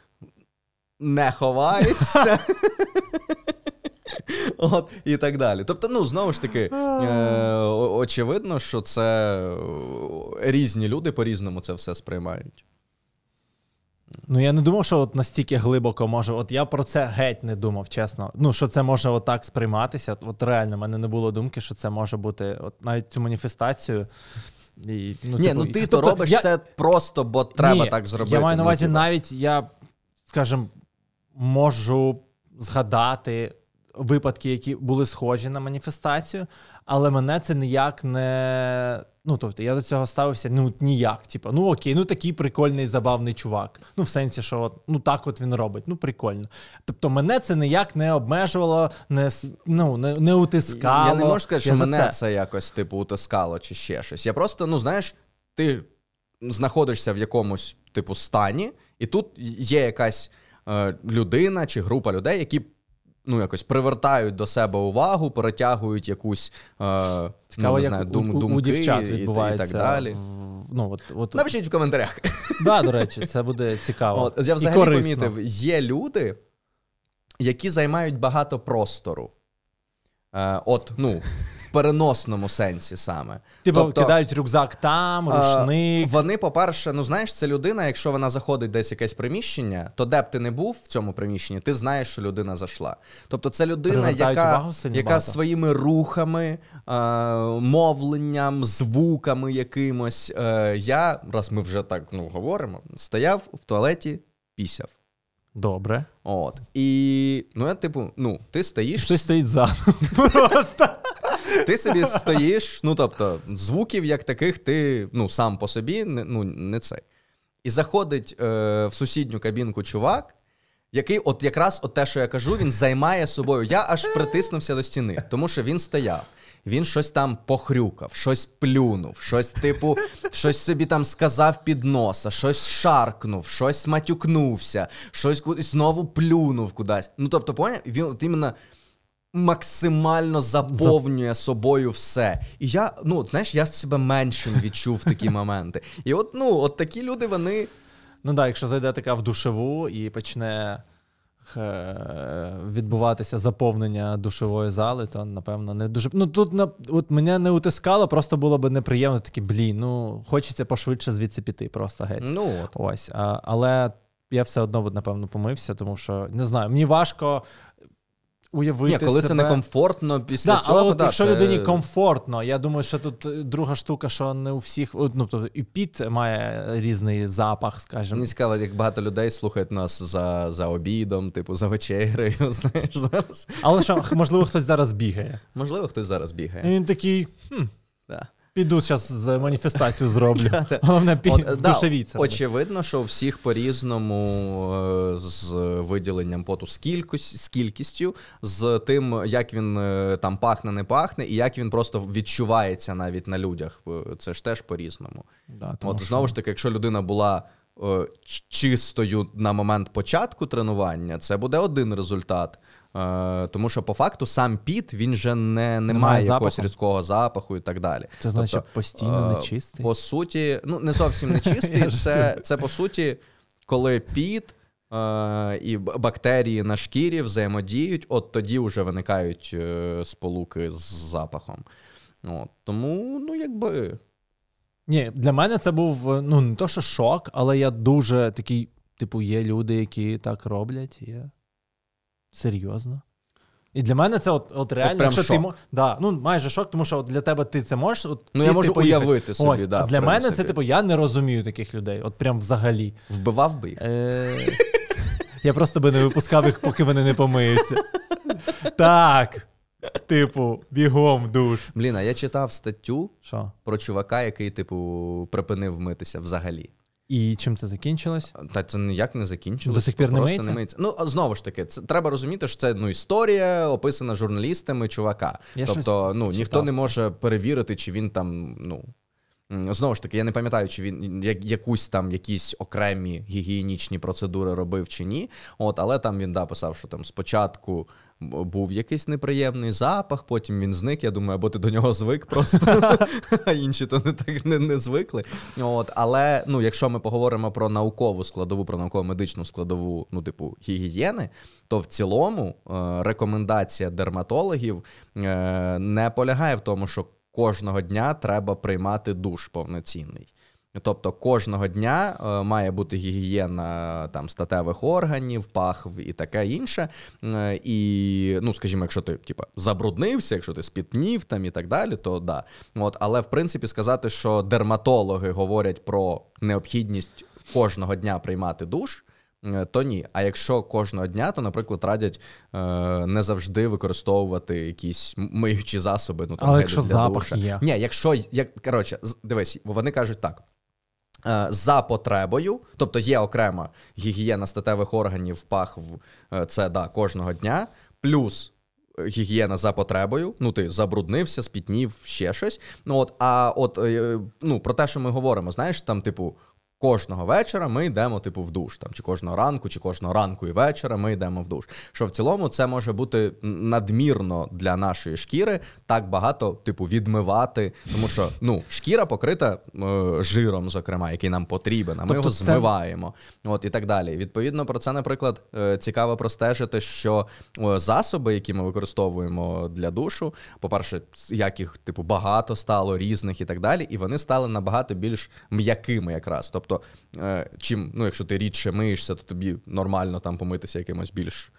S1: не ховається. [LAUGHS] От, І так далі. Тобто, ну, знову ж таки, е, очевидно, що це е, різні люди по-різному це все сприймають.
S2: Ну, я не думав, що от настільки глибоко може. От я про це геть не думав, чесно. Ну, що це може отак сприйматися. От реально, в мене не було думки, що це може бути от навіть цю маніфестацію. І, ну,
S1: Ні,
S2: типу,
S1: ну ти
S2: тобто,
S1: то робиш
S2: я,
S1: це просто, бо треба
S2: ні,
S1: так зробити.
S2: Я маю на
S1: ну,
S2: увазі,
S1: типу.
S2: навіть я, скажімо, можу згадати випадки, які були схожі на маніфестацію, але мене це ніяк не. Ну, тобто, я до цього ставився ну ніяк. Типу, ну окей, ну такий прикольний, забавний чувак. Ну, в сенсі, що от, ну так от він робить, ну прикольно. Тобто, мене це ніяк не обмежувало, не ну, не, не утискало.
S1: Я не можу сказати, що
S2: Я
S1: мене це. якось типу утискало чи ще щось. Я просто, ну знаєш, ти знаходишся в якомусь типу стані, і тут є якась людина чи група людей, які ну якось привертають до себе увагу, перетягують якусь е,
S2: Цікаво,
S1: ну, не
S2: як
S1: знаю, дум,
S2: у,
S1: думки
S2: у дівчат
S1: і- і,
S2: відбувається.
S1: і так далі.
S2: В, ну, от, от,
S1: Напишіть в коментарях. [LAUGHS]
S2: да, до речі, це буде цікаво.
S1: От, я
S2: І
S1: взагалі
S2: корисно.
S1: помітив, є люди, які займають багато простору. Е, от, ну, переносному сенсі саме.
S2: Типу,
S1: Тобто,
S2: кидають рюкзак там,
S1: е,
S2: рушник.
S1: Вони, по-перше, ну знаєш, це людина, якщо вона заходить десь в якесь приміщення, то де б ти не був в цьому приміщенні, ти знаєш, що людина зайшла. Тобто, це людина, яка, яка
S2: багато.
S1: своїми рухами, е, мовленням, звуками якимось. Е, я, раз ми вже так ну, говоримо, стояв в туалеті, пісяв.
S2: Добре.
S1: От. І ну, я, типу, ну, ти стоїш,
S2: Хтось стоїть за. [LAUGHS] Просто.
S1: Ти собі стоїш, ну тобто, звуків як таких, ти ну, сам по собі ну, не цей. І заходить е, в сусідню кабінку чувак, який, от якраз от те, що я кажу, він займає собою. Я аж притиснувся до стіни, тому що він стояв. Він щось там похрюкав, щось плюнув, щось, типу, щось собі там сказав під носа, щось шаркнув, щось матюкнувся, щось знову плюнув кудись. Ну, тобто, поняв, він от іменно максимально заповнює собою все. І я, ну, знаєш, я себе меншим відчув в такі моменти. І от, ну, от такі люди, вони.
S2: Ну так, да, якщо зайде така в душеву і почне е, відбуватися заповнення душової зали, то напевно не дуже. Ну тут на от мене не утискало, просто було б неприємно такі, блін, ну хочеться пошвидше звідси піти, просто геть.
S1: Ну, от.
S2: Ось. А, але я все одно, напевно, помився, тому що не знаю, мені важко уявити.
S1: Ні, коли
S2: себе...
S1: це некомфортно після
S2: Да,
S1: цього,
S2: але от
S1: да,
S2: якщо
S1: це...
S2: людині комфортно, я думаю, що тут е, друга штука, що не у всіх, ну тобто і піт має різний запах, скажімо.
S1: Мені цікаво, як багато людей слухають нас за, за обідом, типу за вечерею, [LAUGHS] знаєш, зараз.
S2: Але що, можливо, хтось зараз бігає.
S1: Можливо, хтось зараз
S2: І
S1: бігає.
S2: він такий: хм. Піду зараз маніфестацію зроблю. [LAUGHS] Головне, робити.
S1: очевидно, що у всіх по-різному е, з виділенням поту з, з кількістю, з тим, як він е, там пахне, не пахне, і як він просто відчувається навіть на людях. Е, Це ж теж по-різному. От знову ж таки, якщо людина була чистою на момент початку тренування, це буде один результат. Е, тому що по факту сам піт він же не, не має якогось різкого запаху і так далі.
S2: Це значить
S1: Тобто,
S2: постійно
S1: е,
S2: нечистий.
S1: По суті, ну не зовсім [LAUGHS] нечистий. Це, це по суті, коли піт е, і бактерії на шкірі взаємодіють, от тоді вже виникають е, сполуки з запахом. От, тому, ну якби.
S2: Ні, для мене це був е, ну не то, що шок, але я дуже такий, типу, є люди, які так роблять. Є. Серйозно. І для мене це от, от реально,
S1: прям
S2: якщо
S1: шок.
S2: ти мо... да, ну майже шок, тому що от для тебе ти це можеш. От,
S1: Ну, я можу
S2: поїхати.
S1: уявити собі,
S2: Ось,
S1: да,
S2: а для мене це, типу, я не розумію таких людей. От прям взагалі.
S1: Вбивав би їх.
S2: Е... Я просто би не випускав їх, поки вони не помиються. Так. Типу, бігом в душ.
S1: Блін, а я читав статтю
S2: Що?
S1: про чувака, який, типу, припинив митися взагалі.
S2: І чим це закінчилось?
S1: Та це ніяк не закінчилось.
S2: До сих пір не миється?
S1: миється. Ну, знову ж таки, це треба розуміти, що це ну, історія, описана журналістами чувака.
S2: Я
S1: тобто, ну, ніхто не може перевірити, чи він там, ну. Знову ж таки, я не пам'ятаю, чи він якусь там якісь окремі гігієнічні процедури робив чи ні. От, але там він да, писав, що там спочатку був якийсь неприємний запах, потім він зник. Я думаю, або ти до нього звик просто, [LAUGHS] а інші то не так не, не звикли. От, Але ну, якщо ми поговоримо про наукову складову, про науково-медичну складову, ну, типу, гігієни, то в цілому е, рекомендація дерматологів е, не полягає в тому, що кожного дня треба приймати душ повноцінний. Тобто кожного дня е, має бути гігієна там статевих органів, пахв і таке інше. Е, і, ну, скажімо, якщо ти типа, забруднився, якщо ти спітнів там і так далі, то да. От, Але в принципі сказати, що дерматологи говорять про необхідність кожного дня приймати душ. Е, то ні. А якщо кожного дня, то, наприклад, радять е, не завжди використовувати якісь миючі засоби. Ну, там,
S2: Але якщо
S1: для
S2: запах
S1: душа.
S2: є.
S1: Ні, якщо як коротше, дивись, вони кажуть так. Е, За потребою, тобто є окрема гігієна статевих органів, пахв, е, це да, кожного дня, плюс гігієна за потребою. Ну, ти забруднився, спітнів, ще щось. Ну, от, а от е, ну, про те, що ми говоримо, знаєш, там, типу, кожного вечора ми йдемо, типу, в душ. Там, чи кожного ранку, чи кожного ранку і вечора ми йдемо в душ. Що в цілому це може бути надмірно для нашої шкіри так багато, типу, відмивати. Тому що ну, шкіра покрита е, жиром, зокрема, який нам потрібен, а ми
S2: Тобто
S1: його
S2: це-
S1: змиваємо. От і так далі. Відповідно, про це, наприклад, е, цікаво простежити, що е, засоби, які ми використовуємо для душу, по-перше, як їх типу багато стало різних і так далі, і вони стали набагато більш м'якими, якраз. Тобто, е, чим, ну, якщо ти рідше миєшся, то тобі нормально там помитися якимось більш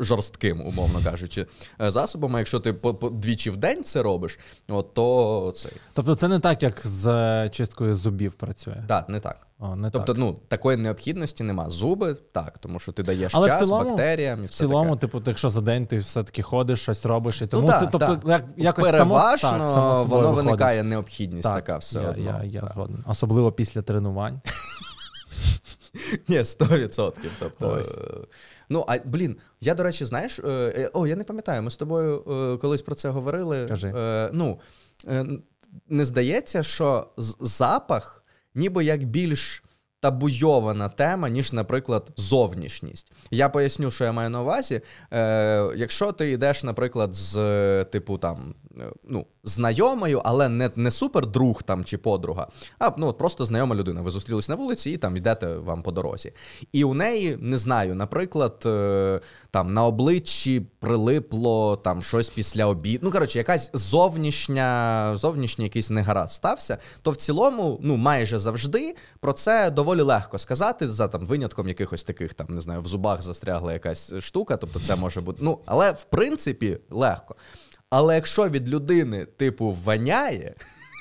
S1: жорстким, умовно кажучи, е, засобом. А якщо ти двічі в день це робиш, от, то цей.
S2: Тобто це не так, як з е, чисткою зубів працює.
S1: Так, не так.
S2: О, не
S1: Тобто,
S2: так.
S1: ну такої необхідності нема. Зуби так, тому що ти даєш
S2: Але в
S1: час
S2: цілому-
S1: бактеріям і
S2: В
S1: все
S2: цілому,
S1: таке.
S2: типу, якщо за день ти все-таки ходиш, щось робиш, і тому
S1: да,
S2: це тобто,
S1: да.
S2: як, якось
S1: переважно
S2: само, так, само
S1: воно
S2: виходить.
S1: виникає необхідність
S2: Так,
S1: така все
S2: я,
S1: одно.
S2: Я, я
S1: Так.
S2: згоден. Особливо після тренувань. [LAUGHS]
S1: Ні, 100%. Тобто,
S2: Ось.
S1: Ну, а блін, я, до речі, знаєш, е, е, о, я не пам'ятаю, ми з тобою е, колись про це говорили.
S2: Кажи.
S1: Е, Ну, е, не здається, що запах ніби як більш табуйована тема, ніж, наприклад, зовнішність. Я поясню, що я маю на увазі. Е, якщо ти йдеш, наприклад, з е, типу там. Е, Ну, знайомою, але не, не супер друг там чи подруга, а ну от просто знайома людина. Ви зустрілись на вулиці і там йдете вам по дорозі. І у неї, не знаю, наприклад, е, там на обличчі прилипло там щось після обіду. Ну, коротше, якась зовнішня, зовнішній якийсь негаразд стався, то в цілому, ну, майже завжди про це доволі легко сказати, за там винятком якихось таких, там, не знаю, в зубах застрягла якась штука, тобто це може бути. Ну, але в принципі легко. Але якщо від людини, типу, воняє,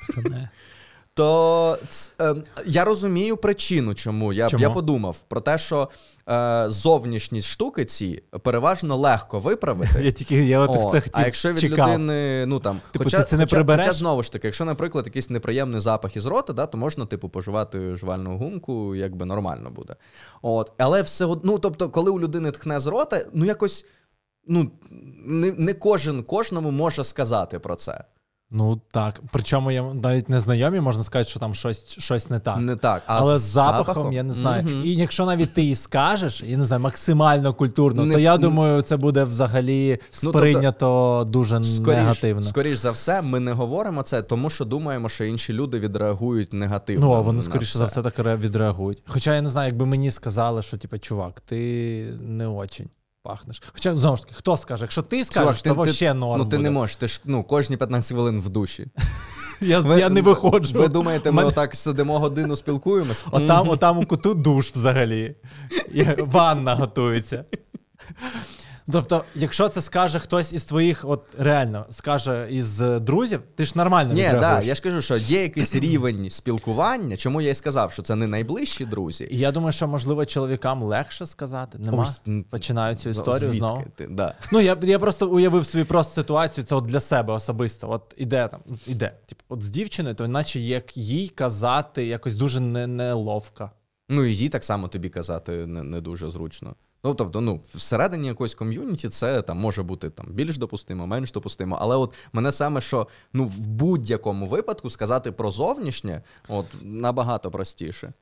S1: [LAUGHS] то е, я розумію причину, чому. Я,
S2: Чому?
S1: я подумав про те, що е, зовнішність штуки ці переважно легко виправити. [LAUGHS]
S2: Я тільки я от
S1: О,
S2: це хотів,
S1: а якщо від
S2: чекав.
S1: людини, ну там,
S2: Типу,
S1: хоча,
S2: ти це не
S1: хоча, хоча знову ж таки, якщо, наприклад, якийсь неприємний запах із рота, да, то можна, типу, поживати жувальну гумку, якби нормально буде. От, але все одно, ну тобто, коли у людини тхне з рота, ну якось. Ну, не, не кожен кожному може сказати про це.
S2: Ну так. Причому я навіть незнайомі, можна сказати, що там щось, щось не так.
S1: Не так. А
S2: Але
S1: з
S2: з запахом, я не знаю.
S1: Мгм.
S2: І якщо навіть ти і скажеш, я не знаю, максимально культурно,
S1: Не
S2: то я думаю, це буде взагалі
S1: тобто,
S2: сприйнято дуже
S1: Скоріш,
S2: негативно.
S1: скоріш за все, ми не говоримо це, тому що думаємо, що інші люди відреагують негативно.
S2: Ну, а вони, скоріше за все, так відреагують. Хоча я не знаю, якби мені сказали, що, типу, чувак, ти не очень пахнеш. Хоча, знову ж таки, хто скаже? Якщо ти скажеш,
S1: Чувак,
S2: то взагалі норм.
S1: Ну, ти
S2: буде.
S1: не можеш, ти ж ну, кожні 15 хвилин в душі. [LAUGHS]
S2: Я,
S1: Ви-
S2: я не виходжу.
S1: Ви думаєте, ми
S2: Мене-
S1: отак сидимо годину спілкуємось?
S2: Отам, отам у куту душ взагалі. Ванна готується. Тобто, якщо це скаже хтось із твоїх, от реально скаже із е, друзів, ти ж нормально
S1: Ні, да, я ж кажу, що є якийсь рівень спілкування, чому я й сказав, що це не найближчі друзі.
S2: І я думаю, що можливо чоловікам легше сказати. Нема.
S1: Ось,
S2: Починаю цю
S1: Ну,
S2: історію
S1: звідки
S2: знову.
S1: Ти? Да.
S2: Ну, я, я просто уявив собі просто ситуацію, це от для себе особисто. От іде там, іде. Типу, от з дівчиною, то наче як їй казати якось дуже не, неловко.
S1: Ну і їй так само тобі казати не, не дуже зручно. Ну, тобто, ну, всередині якоїсь ком'юніті це там може бути там більш допустимо, менш допустимо. Але от мене саме що ну в будь-якому випадку сказати про зовнішнє, от набагато простіше.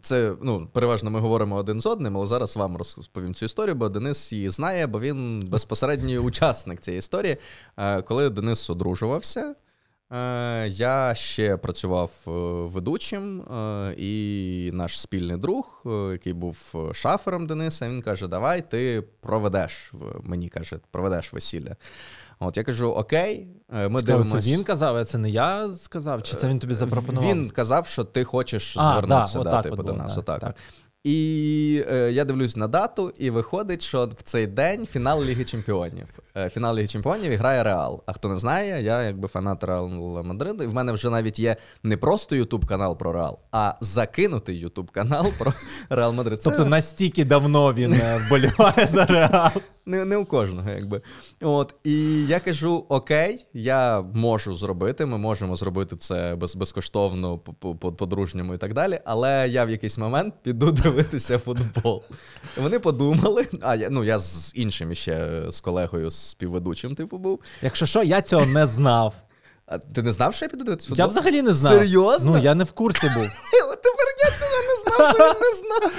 S1: Це ну, переважно ми говоримо один з одним, але зараз вам розповім цю історію, бо Денис її знає, бо він безпосередній учасник цієї історії. Е, коли Денис одружувався, я ще працював е, ведучим, і наш спільний друг, який був шафером Дениса, він каже: Давай ти проведеш мені каже, проведеш весілля. От я кажу: Окей, е, ми
S2: Цікаво,
S1: дивимось.
S2: Це він казав, а це не я сказав, чи це він тобі запропонував?
S1: Він казав, що ти хочеш а, звернутися да, да, типу, до нас. Отак. Так. І е, я дивлюсь на дату, і виходить, що в цей день фінал Ліги Чемпіонів. Е, фінал Ліги Чемпіонів грає Реал. А хто не знає, я якби фанат Реала Мадриду. І в мене вже навіть є не просто Ютуб канал про Реал, а закинутий Ютуб канал про [LAUGHS] Реал Мадрид.
S2: Це... Тобто настільки давно він е, вболіває за Реал.
S1: Не не у кожного, якби. От, І я кажу: Окей, я можу зробити, ми можемо зробити це без, безкоштовно, по-дружньому і так далі. Але я в якийсь момент піду дивитися футбол. Вони подумали, а я ну я з іншим ще з колегою, з співведучим, типу, був.
S2: Якщо що, я цього не знав.
S1: А Ти не знав, що я піду дивитися футбол?
S2: Я взагалі не знав.
S1: Серйозно?
S2: Ну, я не в курсі був. [LAUGHS]
S1: Тепер я цього не знав, що він не знав.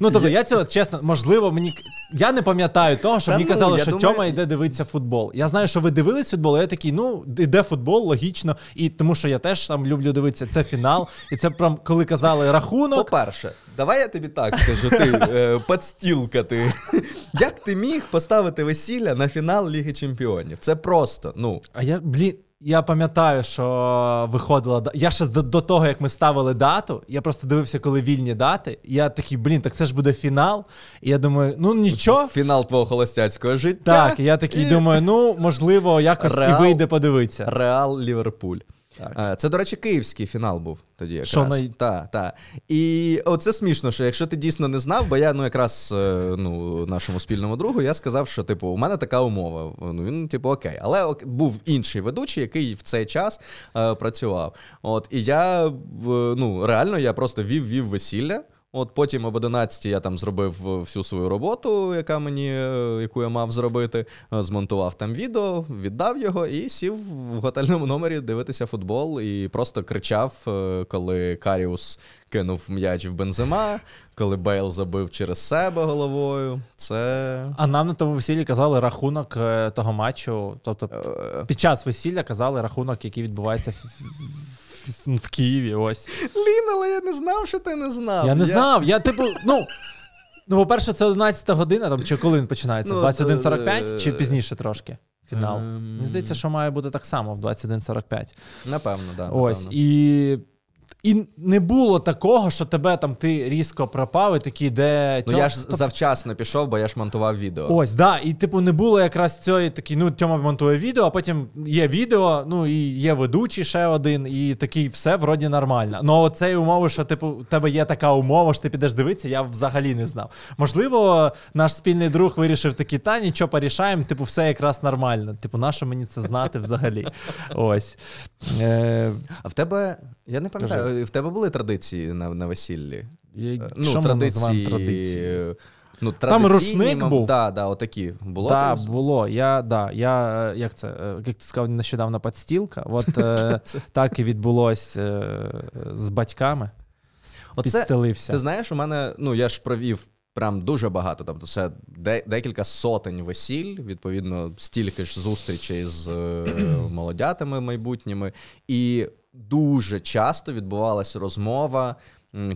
S2: Ну, тобто, я цього чесно, можливо, мені. Я не пам'ятаю того, що Та мені ну, казали, що думаю... Тьома йде дивитися футбол. Я знаю, що ви дивились футбол, і я такий, ну, йде футбол, логічно. І тому що я теж там люблю дивитися, це фінал. І це прям коли казали рахунок.
S1: По-перше, давай я тобі так скажу, ти е, подстілка ти. Як ти міг поставити весілля на фінал Ліги Чемпіонів? Це просто, ну.
S2: А я, блін. Я пам'ятаю, що виходила Я ще до, до того, як ми ставили дату, я просто дивився, коли вільні дати. Я такий, блін, так це ж буде фінал. І я думаю, ну нічого.
S1: Фінал твого холостяцького життя.
S2: Так, і я такий думаю, ну можливо, якось Реал, і вийде подивитися.
S1: Реал Ліверпуль. Так. Це, до речі, київський фінал був тоді. якраз.
S2: Що най...
S1: та, та. І оце смішно, що якщо ти дійсно не знав, бо я ну якраз е, ну, нашому спільному другу я сказав, що типу, у мене така умова. Ну він, типу, окей. Але був інший ведучий, який в цей час е, працював. От і я ну реально я просто вів вів весілля. От потім об 11 я там зробив всю свою роботу, яка мені, е, яку я мав зробити. Е, змонтував там відео, віддав його і сів в готельному номері дивитися футбол і просто кричав, е, коли Каріус кинув м'яч в бензима, коли Бейл забив через себе головою. Це.
S2: А нам на тому весіллі казали рахунок того матчу. Тобто, під час весілля казали рахунок, який відбувається в Києві. ось.
S1: Лін, але я не знав, що ти не знав.
S2: Я не я... знав. Я, типу, ну. Ну, по-перше, це 11 година, там, чи коли він починається? Ну, 21.45 чи пізніше трошки? Фінал. Ем... Мені здається, що має бути так само в 21.45.
S1: Напевно, так. Да,
S2: Ось. І і не було такого, що тебе там ти різко пропав, і такий, де.
S1: Ну, я ж тобто... завчасно пішов, бо я ж монтував відео.
S2: Ось, да. І, типу, не було якраз цієї такий, ну, Тьома монтує відео, а потім є відео, ну і є ведучий ще один, і такий все вроді нормально. Ну, оцеї умови, що типу, у тебе є така умова, що ти підеш дивитися, я взагалі не знав. Можливо, наш спільний друг вирішив такий, та нічого порішаємо, типу, все якраз нормально. Типу, нащо мені це знати взагалі? [LAUGHS] Ось.
S1: Е... А в тебе, я не пам'ятаю в тебе були традиції на на весіллі?
S2: Я, е, ну, що традиції, традиції?
S1: Ну,
S2: Там рушник був.
S1: Да, да, отакі. Було
S2: да, було. Я, да, я, е, як це, е, як ти сказав, нещодавно підстілка. От [LAUGHS] так і відбулось з батьками. Оце, Підстелився.
S1: Ти знаєш, у мене, ну я ж провів прям дуже багато. Тобто, це декілька сотень весіль, відповідно, стільки ж зустрічей з [CLEARS THROAT] молодятами майбутніми. І дуже часто відбувалася розмова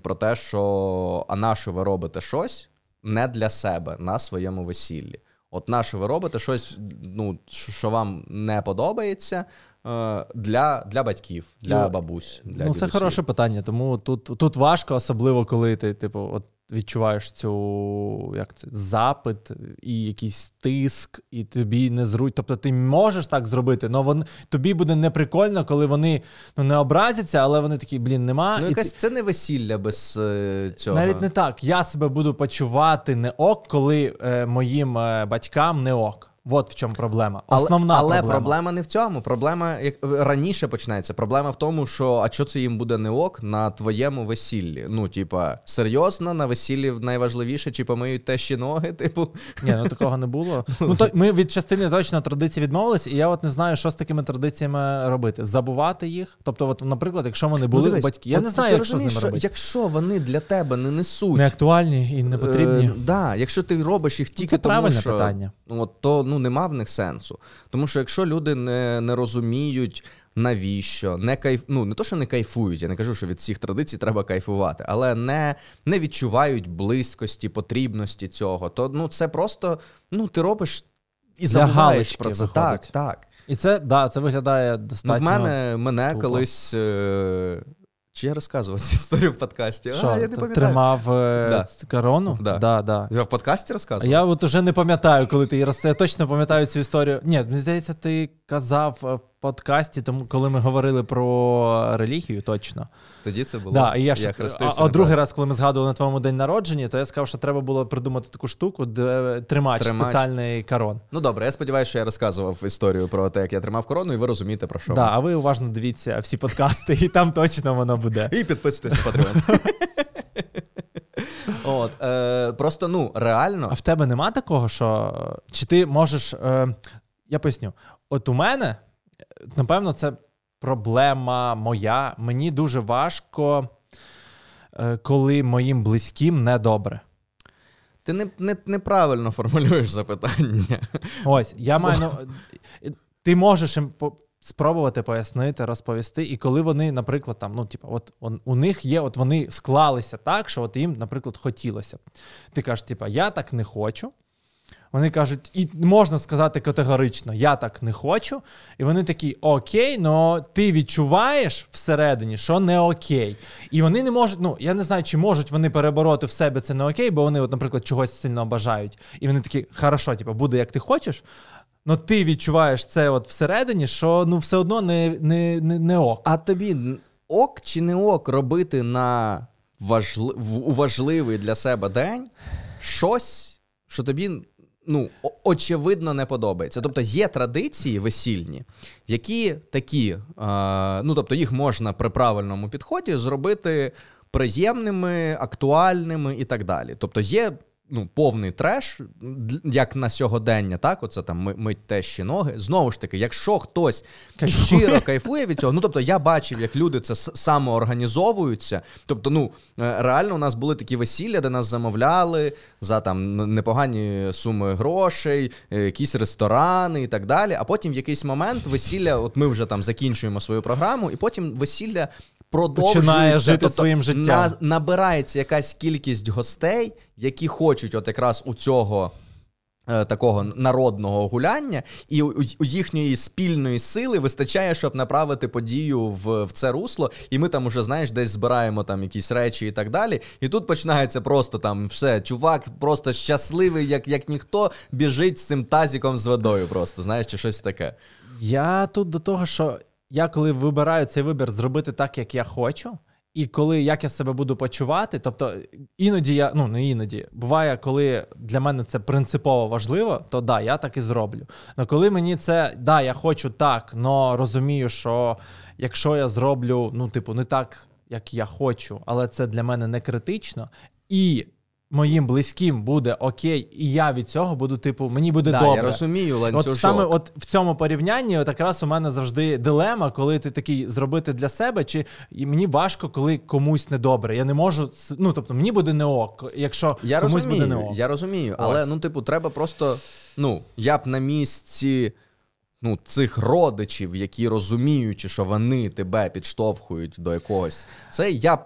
S1: про те, що а на що ви робите щось не для себе на своєму весіллі. От наше ви робите щось, ну що вам не подобається. Е, для для батьків, для ну, бабусь. Для
S2: Ну, Це хороше питання, тому тут тут важко, особливо коли ти, типу, от відчуваєш цю як це, запит і якийсь тиск, і тобі не зруть. Тобто ти можеш так зробити, але вон, тобі буде неприкольно, коли вони ну, не образяться, але вони такі, блін, нема.
S1: Ну, якась
S2: ти...
S1: це не весілля без е, цього.
S2: Навіть не так. Я себе буду почувати не ок, коли е, моїм е, батькам не ок. От в чому проблема. Основна
S1: але
S2: проблема.
S1: проблема не в цьому. Проблема як раніше починається. Проблема в тому, що а що це їм буде не ок на твоєму весіллі. Ну, типа, серйозно, на весіллі найважливіше, чи помиють тещі ноги, [LAUGHS] типу.
S2: Ні, ну такого не було. [LAUGHS] Ну то ми від частини точно традицій відмовились, і я от не знаю, що з такими традиціями робити. Забувати їх. Тобто, от, наприклад, якщо вони були
S1: ну, дивись,
S2: батьки, я
S1: от
S2: не знаю,
S1: ти
S2: як що з ними
S1: розумієш,
S2: робити.
S1: Якщо вони для тебе не несуть.
S2: Не актуальні і не потрібні.
S1: Е, да, якщо ти робиш їх тільки
S2: Це
S1: тому,
S2: правильне
S1: що
S2: питання.
S1: ну, от, то ну нема в них сенсу. Тому що якщо люди не, не розуміють. Навіщо не кайф... ну, не то, що не кайфують, я не кажу, що від всіх традицій треба кайфувати, але не не відчувають близькості, потрібності цього. То ну це просто ну ти робиш і забуваєш про це.
S2: виходить.
S1: Так, так.
S2: І це да, це виглядає
S1: Ну,
S2: достатньо.
S1: в мене мене
S2: тупо.
S1: колись. Е... Чи я розказував цю історію в подкасті?
S2: Що,
S1: а, я не пам'ятаю.
S2: тримав е,
S1: Да.
S2: корону?
S1: Да.
S2: Да, да.
S1: Я в подкасті розказував?
S2: Я от уже не пам'ятаю, коли ти її роз... Я точно пам'ятаю цю історію. Ні, мені здається, ти казав е, подкасті, тому коли ми говорили про релігію, точно.
S1: Тоді це було.
S2: Да, і я, ще...
S1: хрестився
S2: а, а другий раз, коли ми згадували на твоєму день народження, то я сказав, що треба було придумати таку штуку, де тримач,
S1: Тримач.
S2: спеціальний корон.
S1: Ну добре, я сподіваюся, що я розказував історію про те, як я тримав корону, і ви розумієте про що.
S2: Да, а ви уважно дивіться всі подкасти, і там точно воно буде.
S1: І підписуйтесь на Patreon. [LAUGHS] От, е, просто ну реально.
S2: А в тебе нема такого, що чи ти можеш. Е, я поясню, от у мене, напевно, це проблема моя. Мені дуже важко, е, коли моїм близьким недобре.
S1: Ти не, не, неправильно формулюєш запитання.
S2: Ось, я маю. е, Ти можеш їм спробувати пояснити, розповісти, і коли вони, наприклад, там, ну, типу, от он, у них є, от вони склалися так, що от їм, наприклад, хотілося. Ти кажеш, типу, я так не хочу. Вони кажуть, і можна сказати категорично, я так не хочу. І вони такі, окей, але ти відчуваєш всередині, що не окей. І вони не можуть, ну я не знаю, чи можуть вони перебороти в себе це не окей, бо вони, от, наприклад, чогось сильно бажають. І вони такі, хорошо, типу, буде як ти хочеш. Ну ти відчуваєш це от всередині, що ну все одно не, не, не, не ок.
S1: А тобі ок чи не ок робити на важли... в- важливий для себе день щось, що тобі. Ну, очевидно, не подобається. Тобто є традиції весільні, які такі, е, ну тобто їх можна при правильному підході зробити приємними, актуальними і так далі. Тобто є ну, повний треш, як на сьогодення, так, оце там мить тещі ноги. Знову ж таки, якщо хтось
S2: Кайфує.
S1: щиро кайфує від цього, ну тобто я бачив, як люди це самоорганізовуються. Тобто, ну е, реально у нас були такі весілля, де нас замовляли за там непогані суми грошей, е, якісь ресторани і так далі. А потім в якийсь момент весілля, от ми вже там закінчуємо свою програму, і потім весілля. Продовжується,
S2: Починає жити
S1: тобто
S2: своїм життям.
S1: на- набирається якась кількість гостей, які хочуть от якраз у цього. е, Такого народного гуляння, і у, у їхньої спільної сили вистачає, щоб направити подію в, в це русло. І ми там уже, знаєш, десь збираємо там якісь речі і так далі. І тут починається просто там все. Чувак просто щасливий, як, як ніхто, біжить з цим тазіком з водою, просто знаєш, чи щось таке.
S2: Я тут до того, що я коли вибираю цей вибір зробити так, як я хочу, і коли як я себе буду почувати, тобто іноді я, ну не іноді, буває, коли для мене це принципово важливо, то да, я так і зроблю. Але коли мені це да, я хочу так, але розумію, що якщо я зроблю, ну, типу, не так, як я хочу, але це для мене не критично, і моїм близьким буде окей, і я від цього буду, типу, мені буде
S1: да,
S2: добре.
S1: я розумію, ланцюжок.
S2: От саме от в цьому порівнянні, от якраз у мене завжди дилема, коли ти такий зробити для себе, чи і мені важко, коли комусь недобре. Я не можу ну тобто мені буде не ок, якщо
S1: Я
S2: комусь
S1: розумію,
S2: буде не ок.
S1: я розумію, але
S2: Ось.
S1: ну, типу, треба просто. Ну, я б на місці ну, цих родичів, які розуміючи, що вони тебе підштовхують до якогось. Це я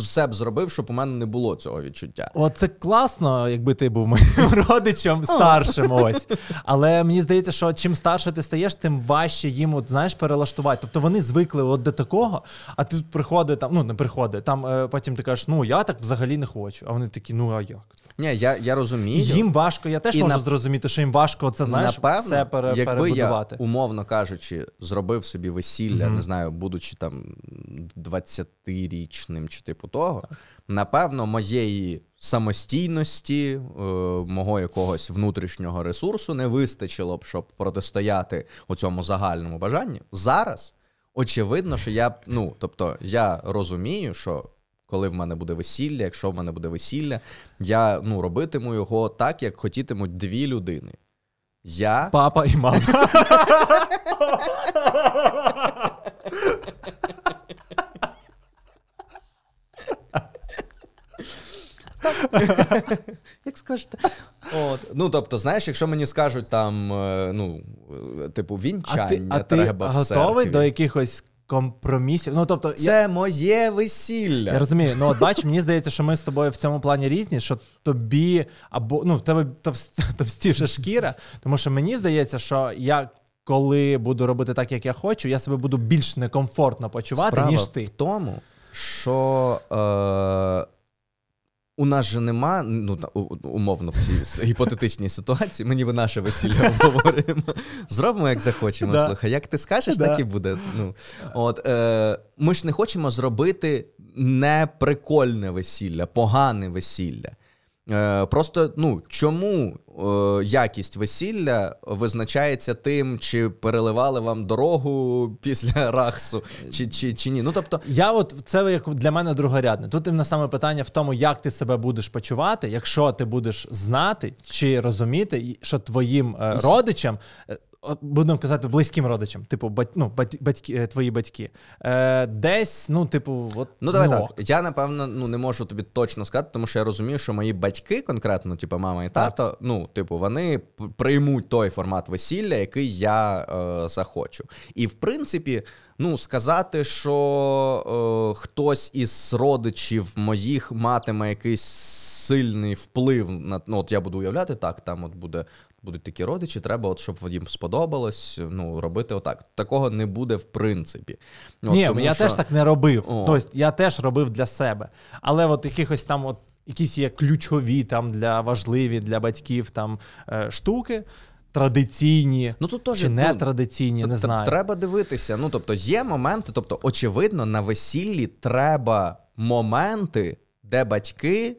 S1: все б зробив, щоб у мене не було цього відчуття.
S2: От це класно, якби ти був моїм [LAUGHS] родичем старшим. Ось. Але мені здається, що чим старше ти стаєш, тим важче їм от, знаєш, перелаштувати. Тобто вони звикли от до такого, а ти тут приходить там, ну не приходить, там е, потім ти кажеш, ну я так взагалі не хочу. А вони такі, ну а як?
S1: Ні, я, я розумію.
S2: Їм важко, я теж
S1: І
S2: можу
S1: на-
S2: зрозуміти, що їм важко це знаєш
S1: Напевно,
S2: все пере,
S1: якби
S2: перебудувати.
S1: я, умовно кажучи, зробив собі весілля,
S2: Мгм.
S1: не знаю, будучи там 20-річним чи типу того, напевно, моєї самостійності, е, мого якогось внутрішнього ресурсу не вистачило б, щоб протистояти у цьому загальному бажанню. Зараз очевидно, що я ну, тобто, я розумію, що. Коли в мене буде весілля, якщо в мене буде весілля, я ну, робитиму його так, як хотітимуть дві людини. Я
S2: Папа і мама.
S1: Як скажете? От. Ну, тобто, знаєш, якщо мені скажуть там, е, ну, е, типу,
S2: А
S1: вінчання
S2: ти, а ти
S1: треба в
S2: готовий до якихось компромісів? Ну, тобто, я,
S1: Це моє весілля.
S2: я розумію, ну от бач, мені здається, що ми з тобою в цьому плані різні, що тобі або ну, в тебе [LAUGHS] товстіша шкіра, тому що мені здається, що я. Коли буду робити так, як я хочу, я себе буду більш некомфортно почувати,
S1: Справа
S2: ніж ти.
S1: в тому, що е, у нас же нема, ну та- умовно в цій гіпотетичній ситуації, ми ніби наше весілля [LAUGHS] обговорюємо. Зробимо, як захочемо.
S2: Да.
S1: Слухай, як ти скажеш,
S2: Да.
S1: так і буде. Ну, от, е, ми ж не хочемо зробити неприкольне весілля, погане весілля. Е, Просто ну чому е, якість весілля визначається тим, чи переливали вам дорогу [LAUGHS] після рахсу, чи, чи, чи ні? Ну тобто,
S2: Я от це як для мене другорядне. Тут на саме питання в тому, як ти себе будеш почувати, якщо ти будеш знати чи розуміти, що твоїм е, родичам. Будемо казати близьким родичам, типу, бать, ну, бать, батьки, е, твої батьки. Е, десь, ну, типу, от
S1: ну давай
S2: не
S1: так.
S2: ок.
S1: Я напевно ну не можу тобі точно сказати, тому що я розумію, що мої батьки, конкретно, типу мама і тато, ну, типу, вони приймуть той формат весілля, який я е, захочу. І в принципі, ну сказати, що е, хтось із родичів моїх матиме якийсь сильний вплив на ну, от я буду уявляти, так, там от буде. Будуть такі родичі, треба, от, щоб їм сподобалось, ну, робити отак. Такого не буде в принципі. От,
S2: Ні,
S1: тому
S2: я
S1: що-
S2: теж так не робив.
S1: О.
S2: Тобто я теж робив для себе. Але от якихось там, от якісь є ключові там для важливі для батьків там е, штуки, традиційні
S1: Ну тут теж
S2: чи
S1: ну,
S2: нетрадиційні,
S1: Т-
S2: не знаю.
S1: Треба дивитися. Ну, тобто, є моменти, тобто, очевидно, на весіллі треба моменти, де батьки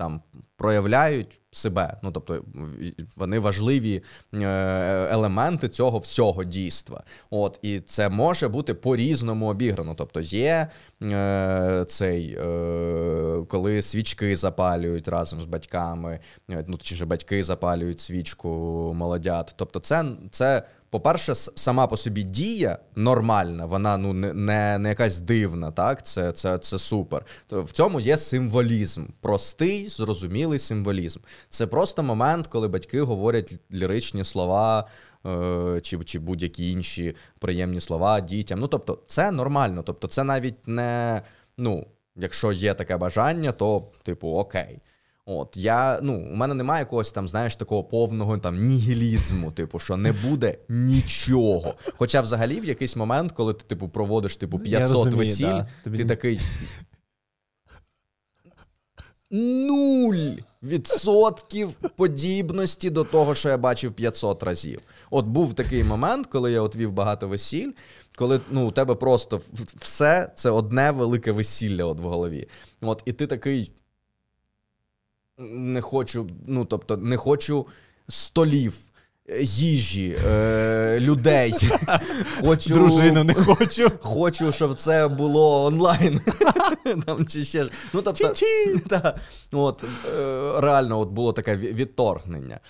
S1: там проявляють себе. Ну, тобто, вони важливі е, елементи цього всього дійства. От, і це може бути по-різному обіграно. Тобто, є е, цей, е, коли свічки запалюють разом з батьками, ну, чи ж батьки запалюють свічку молодят. Тобто, це, це по-перше, сама по собі дія нормальна, вона ну не, не, якась дивна, так? Це, це, це супер. В цьому є символізм, простий, зрозумілий символізм. Це просто момент, коли батьки говорять ліричні слова. е, Чи, чи будь-які інші приємні слова дітям. Ну, тобто, це нормально. Тобто, це навіть не. Ну, якщо є таке бажання, то, типу, окей. От я, ну, у мене немає якогось там, знаєш, такого повного там нігілізму, типу, що не буде нічого. Хоча, взагалі, в якийсь момент, коли ти типу проводиш типу 500
S2: розумію,
S1: весіль,
S2: да. Тобі
S1: ти
S2: ні-
S1: такий. Нуль відсотків подібності до того, що я бачив 500 разів. От був такий момент, коли я от вів багато весіль, коли ну, у тебе просто все це одне велике весілля от в голові. От, і ти такий. Не хочу, ну тобто, не хочу столів, їжі, е, людей. [LAUGHS] Хочу,
S2: Дружину не хочу.
S1: Хочу, щоб це було онлайн. [LAUGHS] Там, чи ще ж. Ну, тобто, [LAUGHS] та, от, е, реально от було таке відторгнення.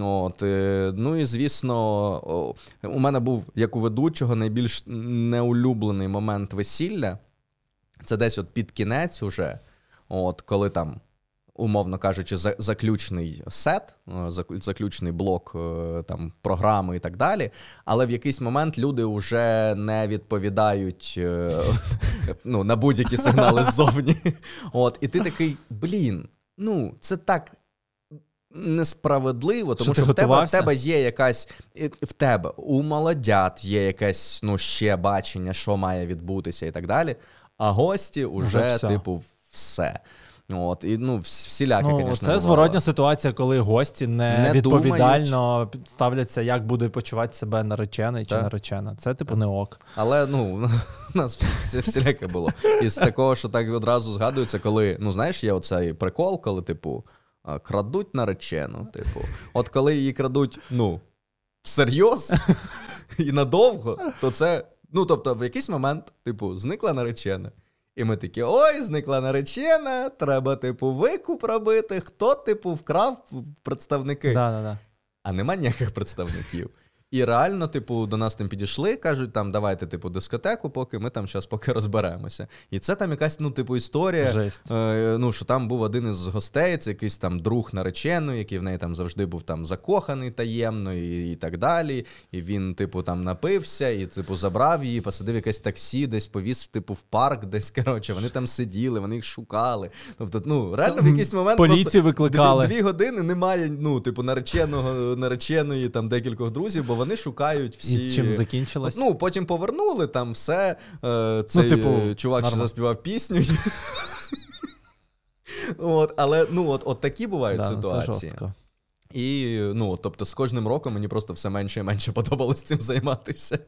S1: От, е, ну і звісно, у мене був, як у ведучого, найбільш неулюблений момент весілля. Це десь от під кінець уже, от, коли там. Умовно кажучи, заключний сет, е, заключний блок е, там програми і так далі. Але в якийсь момент люди вже не відповідають е, ну, на будь-які сигнали ззовні. От, і ти такий, блін, ну це так несправедливо, тому
S2: Що
S1: що, в, тебе, в тебе є якась в тебе у молодят є якесь ну ще бачення, що має відбутися, і так далі. А гості
S2: вже, все.
S1: типу, все. От, і ну, вс- всіляке,
S2: Ну,
S1: звісно.
S2: це зворотня ситуація, коли гості не,
S1: Не
S2: відповідально ставляться, як буде почувати себе наречений чи
S1: Так.
S2: наречена. Це типу не ок.
S1: Але ну, [LAUGHS] у нас всі, всі, всіляке було. І з такого, що так одразу згадується, коли, ну знаєш, є оцей прикол, коли, типу, крадуть наречену. Типу, от коли її крадуть, ну, всерйоз [LAUGHS] і надовго, то це. Ну, тобто, в якийсь момент, типу, зникла наречена. І ми такі: ой, зникла наречена, треба, типу, викуп робити. Хто, типу, вкрав представники?
S2: Да, да, да.
S1: а нема ніяких представників. І реально, типу, до нас там підійшли, кажуть, там давайте, типу, дискотеку, поки ми там зараз поки розберемося. І це там якась, ну, типу, історія.
S2: Жесть.
S1: Е, ну, що там був один із гостей, це якийсь там друг нареченої, який в неї там завжди був там закоханий таємно і, і так далі. І він, типу, там напився, і, типу, забрав її, посадив якесь таксі, десь повіз, типу, в парк, десь коротше, вони там сиділи, вони їх шукали. Тобто, ну, реально в якийсь момент
S2: Поліцію
S1: просто
S2: викликали.
S1: Дві, дві години немає, ну, типу, нареченого, нареченої там декількох друзів, бо вони шукають всі.
S2: І чим закінчилось?
S1: Ну, потім повернули там все. Е, цей
S2: типу,
S1: е, чувак ще заспівав пісню. От, але ну, от, от такі бувають
S2: да, ну, це
S1: ситуації.
S2: жорстко.
S1: І ну, тобто, з кожним роком мені просто все менше і менше подобалось цим займатися.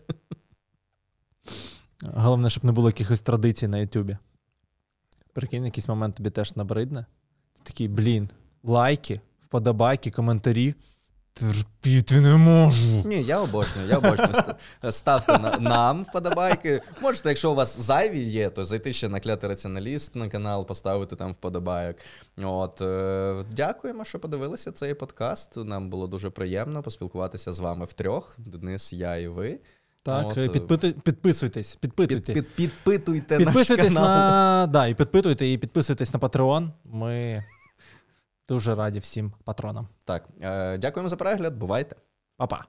S2: Головне, щоб не було якихось традицій на Ютубі. Прикинь, якийсь момент тобі теж набридне. Такий, блін, лайки, вподобайки, коментарі. Терпіти не можу.
S1: Ні, я обожнюю, я обожнюю. Ставте на, нам вподобайки. Можете, якщо у вас зайві є, то зайти ще на клятий раціоналіст на канал, поставити там вподобайок. От, е, дякуємо, що подивилися цей подкаст. Нам було дуже приємно поспілкуватися з вами втрьох. Денис, я і ви.
S2: Так,
S1: От,
S2: е,
S1: е,
S2: підпити- підписуйтесь,
S1: Під,
S2: підпитуйте.
S1: під, підпитуйте
S2: Підписуйтесь
S1: наш канал.
S2: на. Да, і підпитуйте, і підписуйтесь на Patreon. Ми дуже раді всім патронам.
S1: Так, е, дякуємо за перегляд. Бувайте.
S2: Па-па.